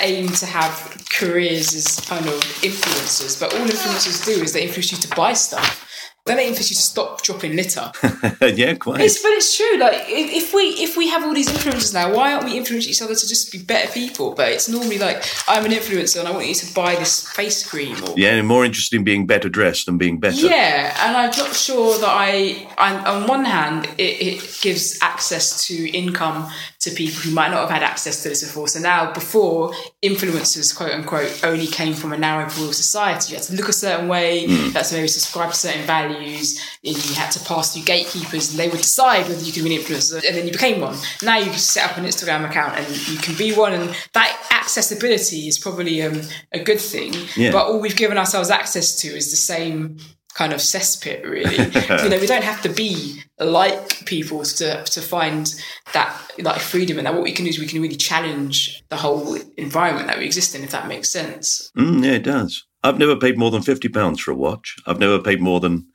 aim to have careers as kind of influencers, but all influencers do is they influence you to buy stuff. Then they influence you to stop dropping litter. [laughs] yeah, quite. It's, but it's true. Like if, if we if we have all these influencers now, why aren't we influencing each other to just be better people? But it's normally like I'm an influencer and I want you to buy this face cream. Or, yeah, and more interested in being better dressed than being better. yeah, and I'm not sure that I. I'm, on one hand, it, it gives access to income to people who might not have had access to this before. So now, before influencers, quote unquote, only came from a narrow pool of society. You had to look a certain way. You had to maybe subscribe to certain values. And you had to pass through gatekeepers, and they would decide whether you could be an influencer. And then you became one. Now you can set up an Instagram account, and you can be one. And that accessibility is probably um, a good thing. Yeah. But all we've given ourselves access to is the same kind of cesspit really. [laughs] You know we don't have to be like people to to find that like freedom. And that what we can do is we can really challenge the whole environment that we exist in if that makes sense. Mm, yeah, it does. I've never paid more than fifty pounds for a watch. I've never paid more than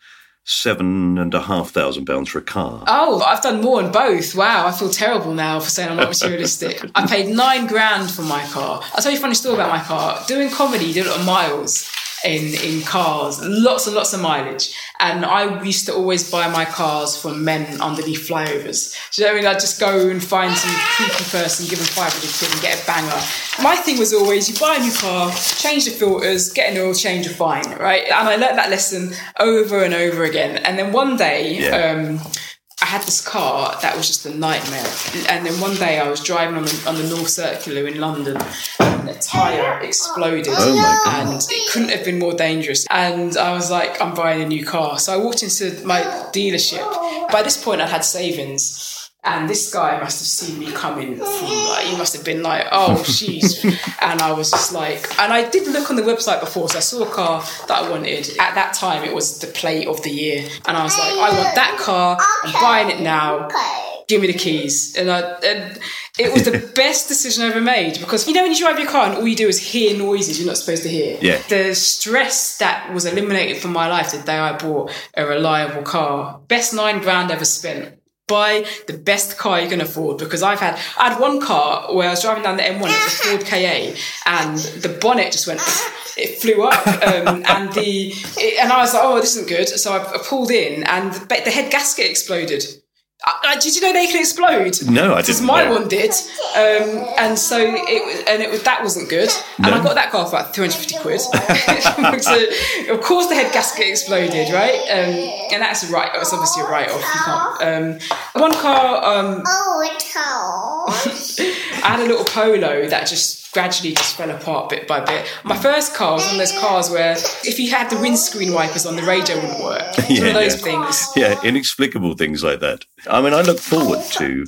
seven and a half thousand pounds for a car. oh i've done more on both. Wow i feel terrible now for saying i'm not [laughs] materialistic. I paid nine grand for my car. I'll tell you a funny story about my car. Doing comedy you do a lot of miles in in cars. Lots and lots of mileage. And i used to always buy my cars from men underneath flyovers. Do you know what i mean? I'd just go and find some creepy person give them 500 quid and get a banger. My thing was always you buy a new car change the filters get an oil change you're fine right? And i learned that lesson over and over again. And then one day Yeah. um I had this car that was just a nightmare. And then one day I was driving on the, on the North Circular in London and the tyre exploded. Oh my God. And it couldn't have been more dangerous. And I was like, I'm buying a new car. So I walked into my dealership. By this point, I'd had savings. And this guy must have seen me coming from like he must have been like, oh she's [laughs] and I was just like and I did look on the website before, so I saw a car that I wanted. At that time it was the plate of the year. And I was like, I want that car, I'm buying it now. give me the keys. And, I, and it was the [laughs] best decision I ever made because you know when you drive your car and all you do is hear noises you're not supposed to hear. Yeah. The stress that was eliminated from my life the day I bought a reliable car. Best nine grand ever spent. Buy the best car you can afford because I've had I had one car where I was driving down the M1, it was a Ford KA, and the bonnet just went it flew up um, and the it, and I was like, oh, this isn't good. So I, I pulled in and the, the head gasket exploded. Uh, did you know they can explode? No, I didn't my know. one did, um, and so it was- and it was that wasn't good. And No. I got that car for about three hundred fifty quid. [laughs] so of course the head gasket exploded, right? Um, and that's a right. It's obviously a write off. You can't. Um, one car. Um, [laughs] I had a little polo that just gradually just fell apart bit by bit. My first car was one of those cars where if you had the windscreen wipers on, the radio wouldn't work. It's [laughs] one of those things. Yeah, inexplicable things like that. I mean, I look forward to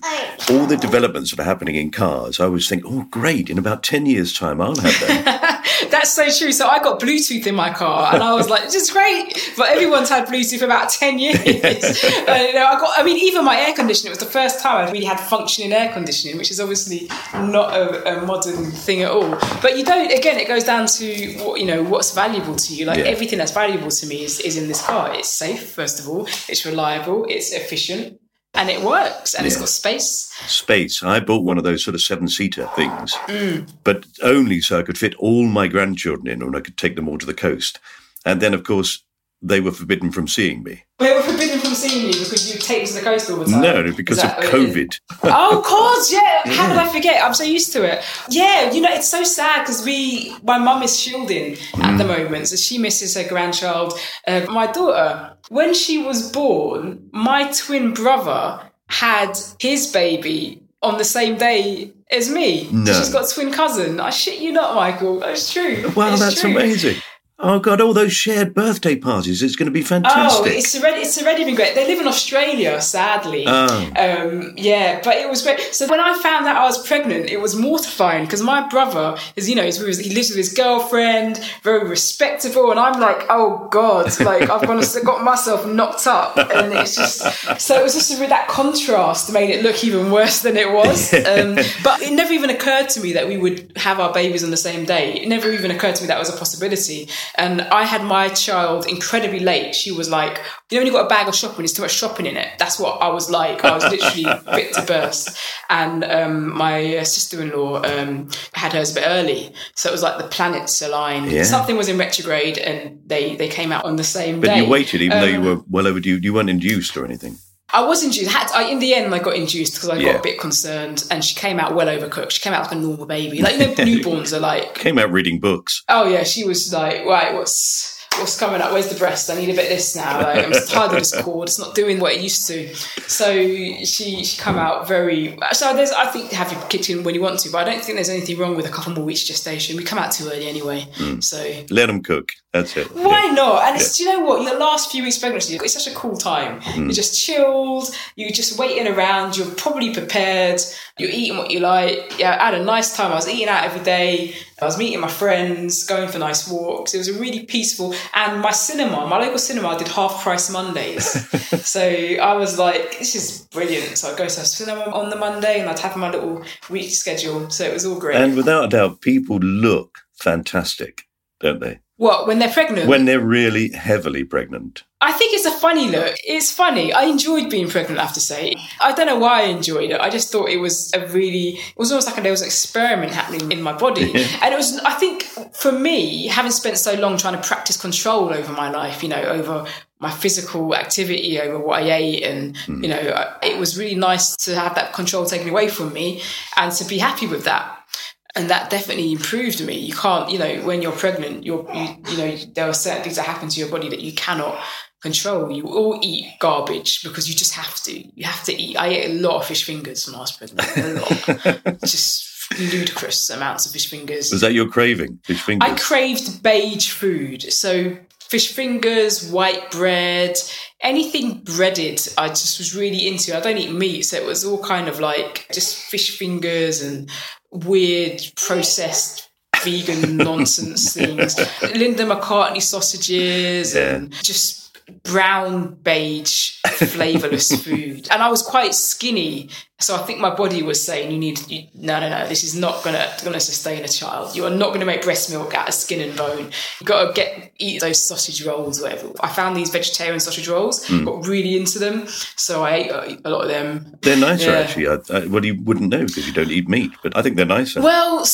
all the developments that are happening in cars. I always think, oh, great, in about 10 years' time, I'll have that. [laughs] [laughs] That's so true. So I got Bluetooth in my car, and I was like, "This is great." But everyone's had Bluetooth for about ten years. [laughs] [laughs] uh, you know, I got. I mean, even my air conditioning. It was the first time I really had functioning air conditioning, which is obviously not a, a modern thing at all. But you don't. Again, it goes down to what you know. What's valuable to you? Like Yeah. everything that's valuable to me is, is in this car. It's safe, first of all. It's reliable. It's efficient. And it works, and it's got space. Space. I bought one of those sort of seven seater things, Mm. but only so I could fit all my grandchildren in and I could take them all to the coast. And then, of course, they were forbidden from seeing me. They were forbidden from seeing you because you take them to the coast all the time. No, because of that what it is? COVID. oh, of course, yeah. [laughs] How did I forget? I'm so used to it. Yeah, you know, it's so sad because we, my mum is shielding at the moment, so she misses her grandchild. Uh, my daughter, when she was born, my twin brother had his baby on the same day as me. No. She's got a twin cousin. I shit you not, Michael. That's true. Wow, It's that's true. amazing. Oh, God, all those shared birthday parties. It's going to be Oh, fantastic. it's already it's already been great. They live in Australia, sadly. Oh. Um, yeah, but it was great. So when I found out I was pregnant, it was mortifying because my brother is, you know, with he lives with his girlfriend, very respectable, and I'm like, oh god, like I've gone got myself knocked up, and it's just so it was just a, that contrast made it look even worse than it was. [laughs] Um, but it never even occurred to me that we would have our babies on the same day. It never even occurred to me that was a possibility. And I had my child incredibly late. She was like, you know, when you got a bag of shopping, there's too much shopping in it. That's what I was like. I was literally [laughs] fit to burst. And um, my uh, sister-in-law um, had hers a bit early, so it was like the planets aligned. Yeah. Something was in retrograde, and they they came out on the same but day. But you waited, even though you Um, were well overdue. You weren't induced or anything. I was induced. Had I, in the end, I got induced because I Yeah. got a bit concerned, and she came out well overcooked. She came out like a normal baby. Like you know, [laughs] newborns are like, Came out reading books. oh yeah, she was like, right, what's what's coming up? Where's the breast? I need a bit of this now. Like, I'm tired of this [laughs] cord. It's not doing what it used to. So she she come out very. So there's, I think, have your kitchen when you want to, but I don't think there's anything wrong with a couple more weeks gestation. We come out too early anyway. So Let them cook. That's it. why Yeah. not? And it's, do you know what? Your last few weeks pregnancy, it's such a cool time. Mm. You're just chilled. You're just waiting around. You're probably prepared. You're eating what you like. Yeah, I had a nice time. I was eating out every day. I was meeting my friends, going for nice walks. It was a really peaceful. And my cinema, my local cinema, did half price Mondays. [laughs] so I was like, this is brilliant. So I'd go to the cinema on the Monday and I'd have my little week schedule. So it was all great. And without a doubt, people look fantastic, don't they? What, when they're pregnant? When they're really heavily pregnant. I think it's a funny look. It's funny. I enjoyed being pregnant, I have to say. I don't know why I enjoyed it. I just thought it was a really, it was almost like there was an experiment happening in my body. And it was, I think, for me, having spent so long trying to practice control over my life, you know, over my physical activity, over what I ate, and, hmm. you know, it was really nice to have that control taken away from me and to be happy with that and that definitely improved me. You can't, you know, when you're pregnant, you're, you, you know, there are certain things that happen to your body that you cannot control. You all eat garbage because you just have to. You have to eat. I ate a lot of fish fingers when I was pregnant. A lot, [laughs] just ludicrous amounts of fish fingers. Was that your craving? Fish fingers? I craved beige food. So fish fingers, white bread, anything breaded, I just was really into. I don't eat meat, so it was all kind of like just fish fingers and weird processed vegan nonsense [laughs] things. Linda McCartney sausages and just brown beige flavorless [laughs] food. And I was quite skinny, so I think my body was saying, "You need you, no, no, no. This is not gonna gonna sustain a child. You are not gonna make breast milk out of skin and bone. You got to get eat those sausage rolls, whatever." I found these vegetarian sausage rolls, Mm. got really into them, so I ate a, lot of them. They're nicer, Yeah. actually. I, I, well, you wouldn't know because you don't eat meat, but I think they're nicer. Well,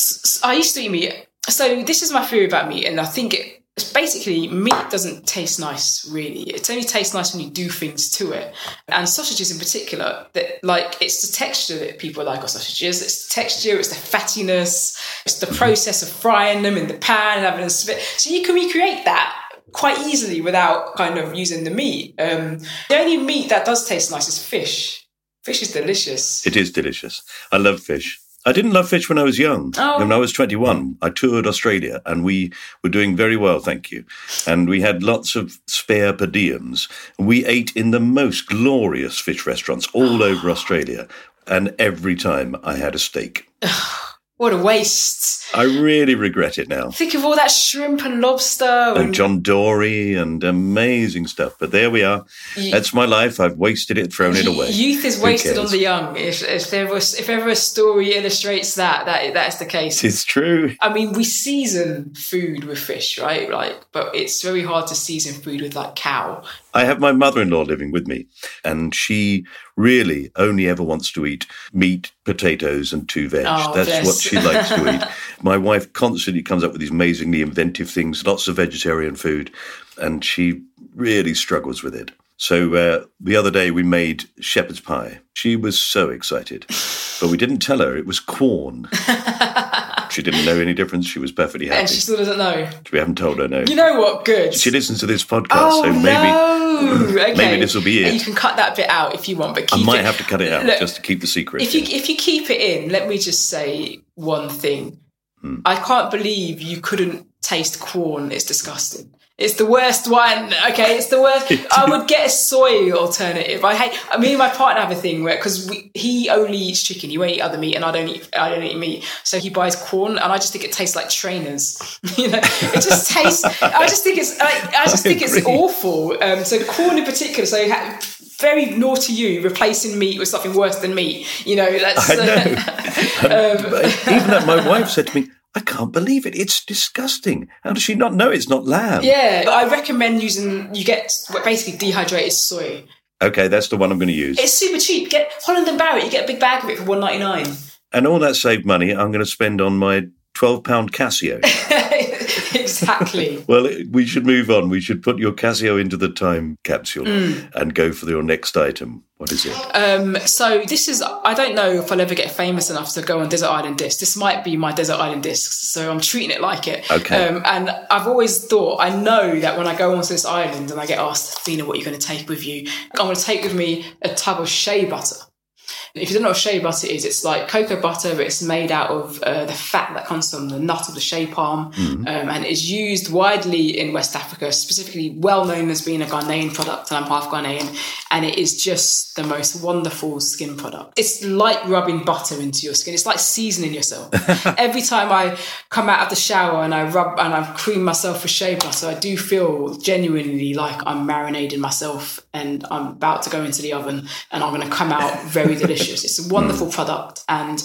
i used to eat meat. So this is my theory about meat, and I think it, basically meat doesn't taste nice. Really, it only tastes nice when you do things to it. And sausages in particular, that like it's the texture that people like of sausages. It's the texture, it's the fattiness, it's the process of frying them in the pan and having a spit. So you can recreate that. Quite easily without kind of using the meat. Um, the only meat that does taste nice is fish. Fish is delicious. It is delicious. I love fish. I didn't love fish when I was young. Oh. When I was 21, I toured Australia and we were doing very well, thank you. And we had lots of spare per diems. We ate in the most glorious fish restaurants all over [sighs] Australia. And every time I had a steak. What a waste. I really regret it now. Think of all that shrimp and lobster. And And John Dory and amazing stuff. But there we are. You- That's my life. I've wasted it, thrown it away. Youth is wasted on the young. If if there was if ever a story illustrates that, that that is the case. [laughs] It's true. I mean, we season food with fish, right? Like, but it's very hard to season food with like cow. I have my mother in law living with me, and she really only ever wants to eat meat, potatoes, and two veg. Oh, That's bless. what she likes to eat. [laughs] My wife constantly comes up with these amazingly inventive things, lots of vegetarian food, and she really struggles with it. So uh, the other day we made shepherd's pie. She was so excited, but we didn't tell her it was Quorn. [laughs] she didn't know any difference. She was perfectly happy. And she still doesn't know. we haven't told her no. You know what? Good. she listens to this podcast, Oh so maybe no! [clears throat] Okay. maybe this will be it. And you can cut that bit out if you want, but I might it. have to cut it out Look, just to keep the secret. if you if you keep it in, let me just say one thing. Hmm. I can't believe you couldn't taste Quorn. It's disgusting. It's the worst one. Okay, it's the worst. [laughs] I would get a soy alternative. I hate. I mean, my partner have a thing where because he only eats chicken, he won't eat other meat, and I don't eat. I don't eat meat, so he buys Quorn, and I just think it tastes like trainers. [laughs] you know, it just tastes. I just think it's. I, I just [laughs] think it's awful. Um, so Quorn in particular. So. Very naughty you replacing meat with something worse than meat. You know, that's I know. Uh, [laughs] um, um, but Even that, my wife said to me, "I can't believe it. It's disgusting. How does she not know it's not lamb?" Yeah, I recommend using. You get basically dehydrated soy. Okay, that's the one I'm going to use. It's super cheap. Get Holland and Barrett. You get a big bag of it for one ninety nine. and all that saved money, I'm going to spend on my twelve pound Casio. [laughs] [laughs] exactly. well, we should move on. We should put your Casio into the time capsule Mm. and go for your next item. What is it? Um, so this is. I don't know if I'll ever get famous enough to go on Desert Island Discs. This might be my Desert Island Discs. So I'm treating it like it. Okay. Um, and I've always thought. I know that when I go onto this island and I get asked, Athena, what are you going to take with you? I'm going to take with me a tub of shea butter. If you don't know what shea butter is, it's like cocoa butter, but it's made out of uh, the fat that comes from the nut of the shea palm, um, and is used widely in West Africa, specifically well known as being a Ghanaian product, and I'm half Ghanaian, and it is just the most wonderful skin product. It's like rubbing butter into your skin. It's like seasoning yourself. [laughs] Every time I come out of the shower and I rub and I cream myself with shea butter, I do feel genuinely like I'm marinating myself and I'm about to go into the oven and I'm going to come out very delicious. [laughs] It's a wonderful hmm. product and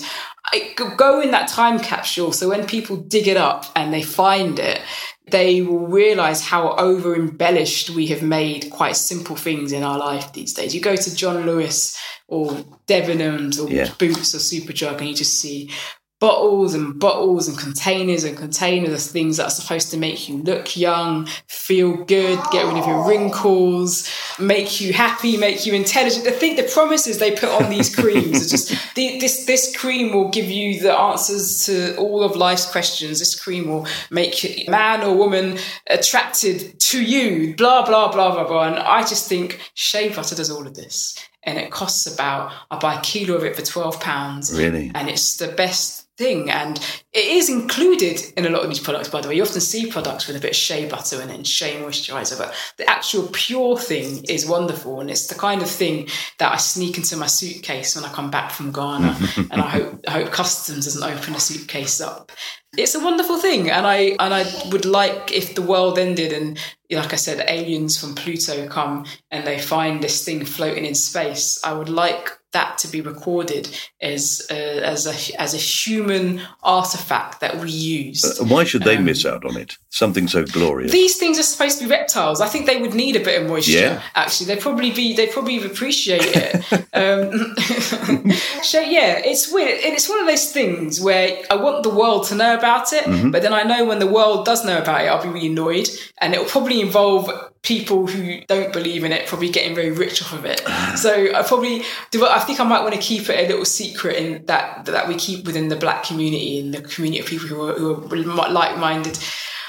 I go- in that time capsule. So when people dig it up and they find it, they will realize how over embellished we have made quite simple things in our life these days. You go to John Lewis or Debenhams or Yeah. Boots or Superdrug and you just see bottles and bottles and containers and containers of things that are supposed to make you look young, feel good, get rid of your wrinkles, make you happy, make you intelligent. I think the promises they put on these creams are just [laughs] the, this. This cream will give you the answers to all of life's questions. This cream will make you man or woman attracted to you. Blah blah blah blah blah. And I just think shea butter does all of this. And it costs about, I buy a kilo of it for £12. Really? And it's the best thing. And it is included in a lot of these products, by the way. You often see products with a bit of shea butter in it and shea moisturizer, but the actual pure thing is wonderful. And it's the kind of thing that I sneak into my suitcase when I come back from Ghana. [laughs] and I hope, I hope customs doesn't open a suitcase up. It's a wonderful thing. And I, and I would like if the world ended and, like I said, aliens from Pluto come and they find this thing floating in space, I would like that to be recorded as a, as a as a human artifact that we use. Uh, why should they um, miss out on it? Something so glorious. These things are supposed to be reptiles. I think they would need a bit of moisture. Yeah. Actually, they probably be they probably appreciate it. [laughs] um, [laughs] so yeah, it's weird. And it's one of those things where I want the world to know about it, mm-hmm. but then I know when the world does know about it, I'll be really annoyed, and it will probably involve people who don't believe in it probably getting very rich off of it. [sighs] so I probably do. I think I might want to keep it a little secret in that that we keep within the black community and the community of people who are, who are like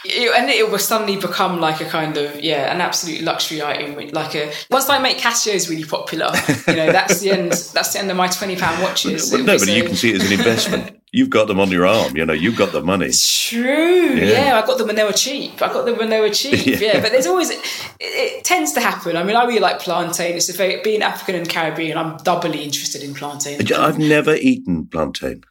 minded. and it will suddenly become like a kind of yeah an absolute luxury item like a once i make casios really popular you know that's the end that's the end of my 20 pound watches well, no but you can see it as an investment [laughs] you've got them on your arm. You know, you've got the money. It's true. Yeah. yeah. I got them when they were cheap. I got them when they were cheap. [laughs] yeah. yeah. but there's always it, it, tends to happen. I mean, I really like plantain. It's a very, being African and Caribbean. I'm doubly interested in plantain. I've never eaten plantain.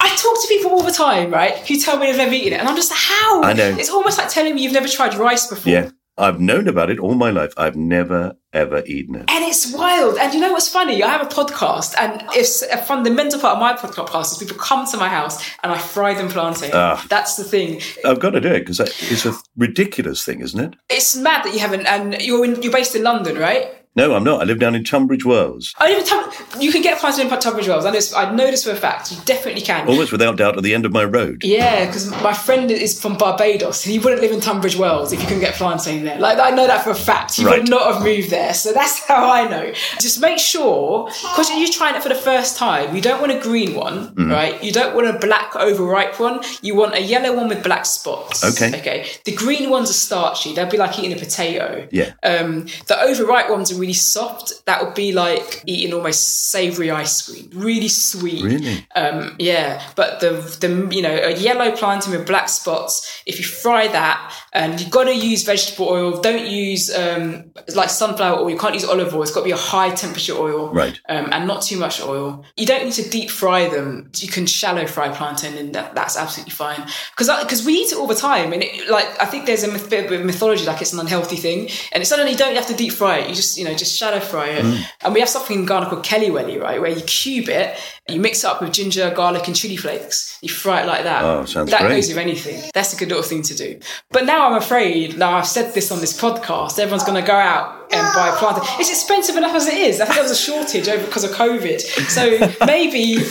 I talk to people all the time, right, who tell me they've never eaten it, and I'm just how? I know. It's almost like telling me you've never tried rice before. Yeah. I've known about it all my life. I've never ever eaten it. And it's wild. And you know what's funny? I have a podcast, and it's a fundamental part of my podcast is people come to my house and I fry them plantain. Uh, That's the thing. I've got to do it because it's a ridiculous thing, isn't it? It's mad that you haven't. And you're in, you're based in London, right? No, I'm not. I live down in Tunbridge Wells. I live in Tum- you can get plantain in Tunbridge Wells. I know, I know this for a fact. You definitely can. Almost without doubt at the end of my road. Yeah, because my friend is from Barbados and he wouldn't live in Tunbridge Wells if you couldn't get plantain there. Like, I know that for a fact. He right. would not have moved there. So that's [laughs] how I know. Just make sure, because you're trying it for the first time, you don't want a green one, mm. right? You don't want a black overripe one. You want a yellow one with black spots. Okay. Okay. The green ones are starchy. They'll be like eating a potato. Yeah. Um, the overripe ones are really soft that would be like eating almost savory ice cream, really sweet. Really? Um, yeah. But the the you know a yellow plantain with black spots. If you fry that, and you've got to use vegetable oil. Don't use um, like sunflower oil. You can't use olive oil. It's got to be a high temperature oil, right? Um, and not too much oil. You don't need to deep fry them. You can shallow fry plantain, and that, that's absolutely fine. Because because we eat it all the time, and it, like I think there's a myth, bit of mythology like it's an unhealthy thing, and it's suddenly you don't have to deep fry it. You just you know just shallow fry it. Mm. And we have something in Ghana called kelewele, right? Where you cube it, you mix it up with ginger, garlic, and chili flakes. You fry it like that. Oh, sounds that great. goes with anything. That's a good little thing to do. But now I'm afraid, now I've said this on this podcast, everyone's going to go out and buy plantain. It's expensive enough as it is. I think there was a shortage over because of COVID. So [laughs] maybe.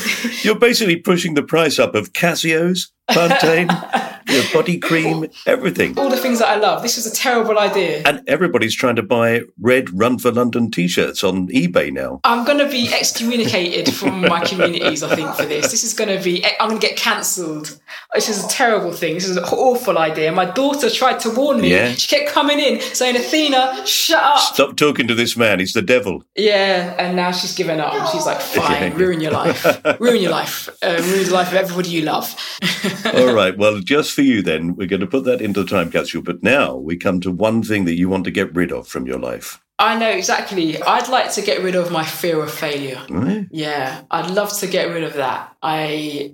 You're basically pushing the price up of Casios, plantain. [laughs] your body cream, everything. All the things that I love. This was a terrible idea. And everybody's trying to buy red Run for London t shirts on eBay now. I'm going to be excommunicated from my communities, I think, for this. This is going to be, I'm going to get cancelled. This is a terrible thing. This is an awful idea. My daughter tried to warn me. Yeah. She kept coming in saying, Athena, shut up. Stop talking to this man. He's the devil. Yeah. And now she's given up. She's like, fine, [laughs] ruin your life. ruin your life. Uh, ruin the life of everybody you love. [laughs] All right. Well, just for you then. We're going to put that into the time capsule. But now we come to one thing that you want to get rid of from your life. I know exactly. I'd like to get rid of my fear of failure. Really? Yeah, I'd love to get rid of that. I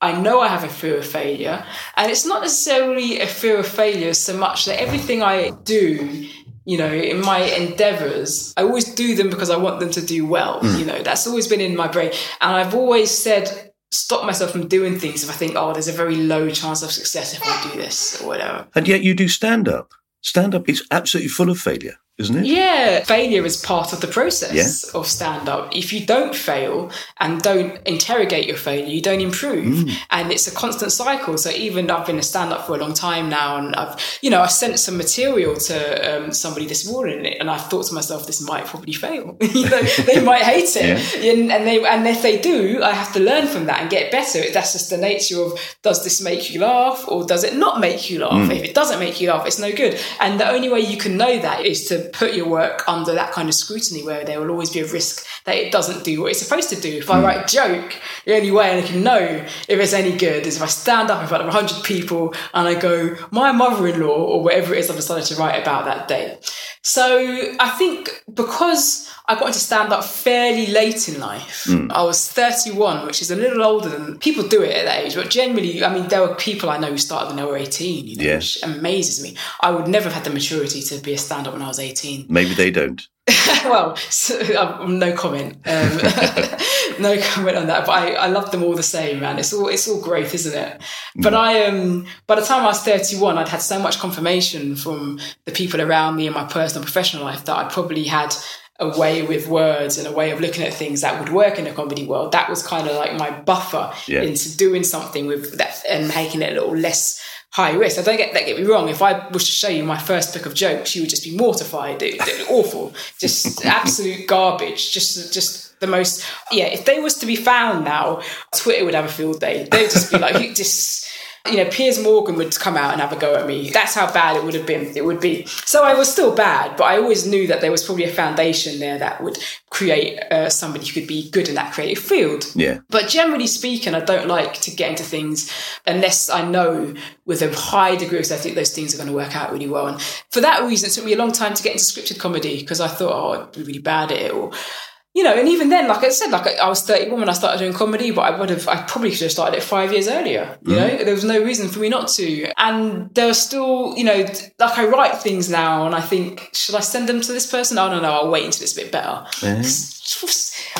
I know I have a fear of failure, and it's not necessarily a fear of failure so much that everything I do you know, in my endeavors, I always do them because I want them to do well. Mm. You know, that's always been in my brain. And I've always said stop myself from doing things if I think, oh, there's a very low chance of success if I do this or whatever. And yet you do stand up. Stand up is absolutely full of failure isn't it? Yeah, failure is part of the process yeah. of stand up. If you don't fail and don't interrogate your failure, you don't improve. Mm. And it's a constant cycle. So even I've been a stand up for a long time now, and I've, you know, I sent some material to um, somebody this morning, and I thought to myself, this might probably fail. [laughs] you know, they [laughs] might hate it, yeah. and, and, they and if they do, I have to learn from that and get better. That's just the nature of does this make you laugh or does it not make you laugh? Mm. If it doesn't make you laugh, it's no good. And the only way you can know that is to put your work under that kind of scrutiny where there will always be a risk that it doesn't do what it's supposed to do. If I hmm. write a joke, the only way I can know if it's any good is if I stand up in front of 100 people and I go, my mother in law, or whatever it is I've decided to write about that day. So I think because I got into stand up fairly late in life, I was 31, which is a little older than people do it at that age, but generally, I mean, there were people I know who started when they were 18, you know, Yeah. which amazes me. I would never have had the maturity to be a stand up when I was 18. [laughs] Maybe they don't. well, so, um, no comment. Um, [laughs] no comment on that. But I, I love them all the same, man. It's all it's all growth, isn't it? But I um by the time I was thirty one, I'd had so much confirmation from the people around me in my personal professional life that I probably had a way with words and a way of looking at things that would work in the comedy world. That was kind of like my buffer Yeah. into doing something with that and making it a little less high risk. I don't get that get me wrong. If I was to show you my first book of jokes, you would just be mortified. It, it, awful, just [laughs] absolute garbage. Just just the most. Yeah, if they was to be found now, Twitter would have a field day. They would just be like, you just. You know, Piers Morgan would come out and have a go at me. That's how bad it would have been. It would be. So I was still bad, but I always knew that there was probably a foundation there that would create uh, somebody who could be good in that creative field. Yeah. But generally speaking, I don't like to get into things unless I know with a high degree of certainty those things are going to work out really well. And for that reason, it took me a long time to get into scripted comedy because I thought, oh, I'd be really bad at it. Or, you know, and even then, like I said, like I was 31 when I started doing comedy, but I would have, I probably could have started it five years earlier. You know, mm. there was no reason for me not to. And there are still, you know, like I write things now and I think, should I send them to this person? Oh, no, no, I'll wait until it's a bit better.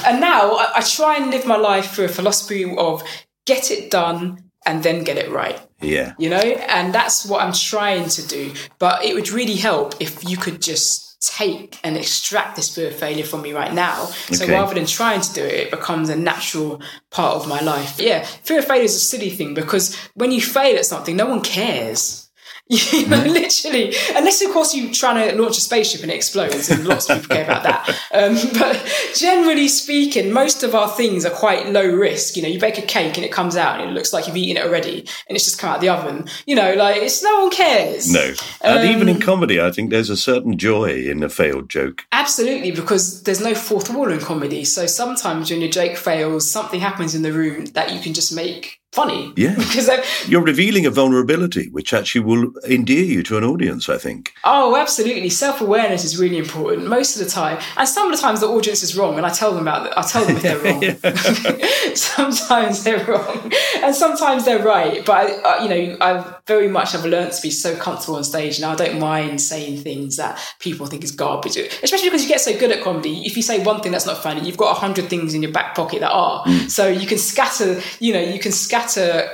And now I, I try and live my life through a philosophy of get it done and then get it right. Yeah. You know, and that's what I'm trying to do. But it would really help if you could just take and extract this fear of failure from me right now. So Okay. rather than trying to do it, it becomes a natural part of my life. Yeah, fear of failure is a silly thing because when you fail at something, no one cares. [laughs] You know, literally, unless of course you're trying to launch a spaceship and it explodes, and lots of people care about that. [laughs] Um, but generally speaking, most of our things are quite low risk. You know, you bake a cake and it comes out and it looks like you've eaten it already, and it's just come out of the oven. You know, like it's no one cares. No. And even Um, in comedy, I think there's a certain joy in a failed joke. Absolutely, because there's no fourth wall in comedy. So sometimes when your joke fails, something happens in the room that you can just make funny. Yeah. [laughs] because I, You're revealing a vulnerability, which actually will endear you to an audience, I think. Oh, absolutely. Self awareness is really important most of the time. And some of the times the audience is wrong, and I tell them about it. I tell them if they're wrong. [laughs] [laughs] sometimes they're wrong, and sometimes they're right. But I, I, you know, I very much have learned to be so comfortable on stage now. I don't mind saying things that people think is garbage, especially because you get so good at comedy. If you say one thing that's not funny, you've got a hundred things in your back pocket that are. Mm. So you can scatter. You know, you can scatter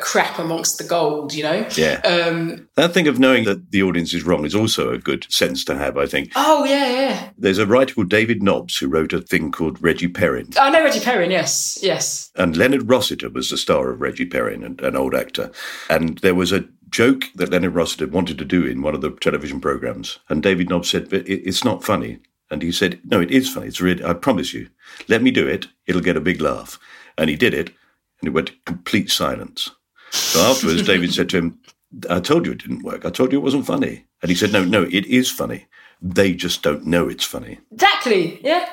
crap amongst the gold. You know. Yeah. Um, That thing of knowing that the audience is wrong is also a good sense to have, I think. oh yeah, yeah. There's a writer called David Nobbs who wrote a thing called Reggie Perrin. I know Reggie Perrin. Yes, yes. And Leonard Rossiter was the star of Reggie Perrin, an, an old actor. And there was a joke that Leonard Rossiter wanted to do in one of the television programs. And David Nobbs said, but it, it's not funny. And he said, no, it is funny. It's really, I promise you. Let me do it. It'll get a big laugh. And he did it. And it went to complete silence. So afterwards, [laughs] David said to him, I told you it didn't work. I told you it wasn't funny. And he said, no, no, it is funny. They just don't know it's funny. Exactly. Yeah.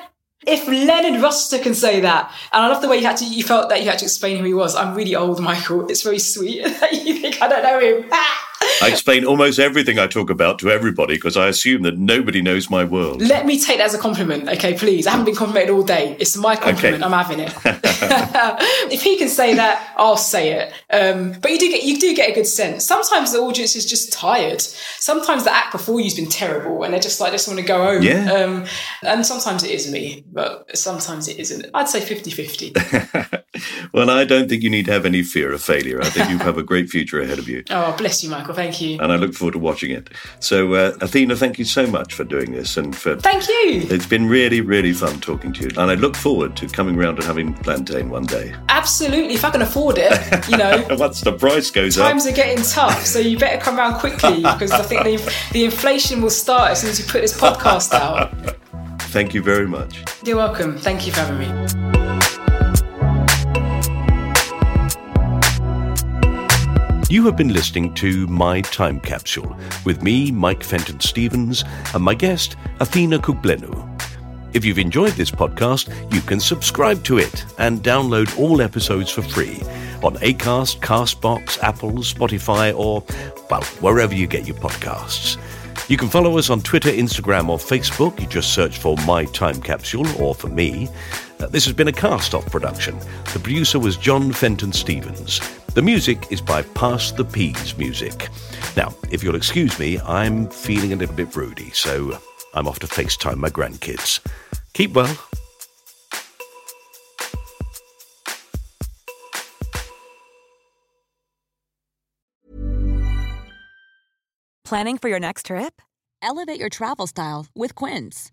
If Leonard Rossiter can say that, and I love the way you had to, you felt that you had to explain who he was. I'm really old, Michael. It's very sweet [laughs] that you think I don't know him. [laughs] I explain almost everything I talk about to everybody because I assume that nobody knows my world. Let me take that as a compliment, okay? Please. I haven't been complimented all day. It's my compliment. Okay. I'm having it. [laughs] if he can say that, I'll say it. Um, but you do get you do get a good sense. Sometimes the audience is just tired. Sometimes the act before you's been terrible, and they're just like I just want to go home. Yeah. Um, and sometimes it is me, but sometimes it isn't. I'd say 50-50. [laughs] Well, I don't think you need to have any fear of failure. I think you have a great future ahead of you. oh, bless you, Michael. Thank you. And I look forward to watching it. So, uh, Athena, thank you so much for doing this. And for Thank you. it's been really, really fun talking to you. And I look forward to coming round and having plantain one day. Absolutely. If I can afford it, you know. [laughs] Once the price goes up. Times are getting tough, so you better come around quickly [laughs] because I think the, the inflation will start as soon as you put this podcast out. Thank you very much. You're welcome. Thank you for having me. You have been listening to My Time Capsule with me, Mike Fenton Stevens, and my guest, Athena Kugblenu. If you've enjoyed this podcast, you can subscribe to it and download all episodes for free on Acast, Castbox, Apple, Spotify, or, well, wherever you get your podcasts. You can follow us on Twitter, Instagram, or Facebook. You just search for My Time Capsule or for me. Uh, this has been a cast off production. The producer was John Fenton Stevens. The music is by Pass the Peas Music. Now, if you'll excuse me, I'm feeling a little bit broody, so I'm off to FaceTime my grandkids. Keep well. Planning for your next trip? Elevate your travel style with Quince.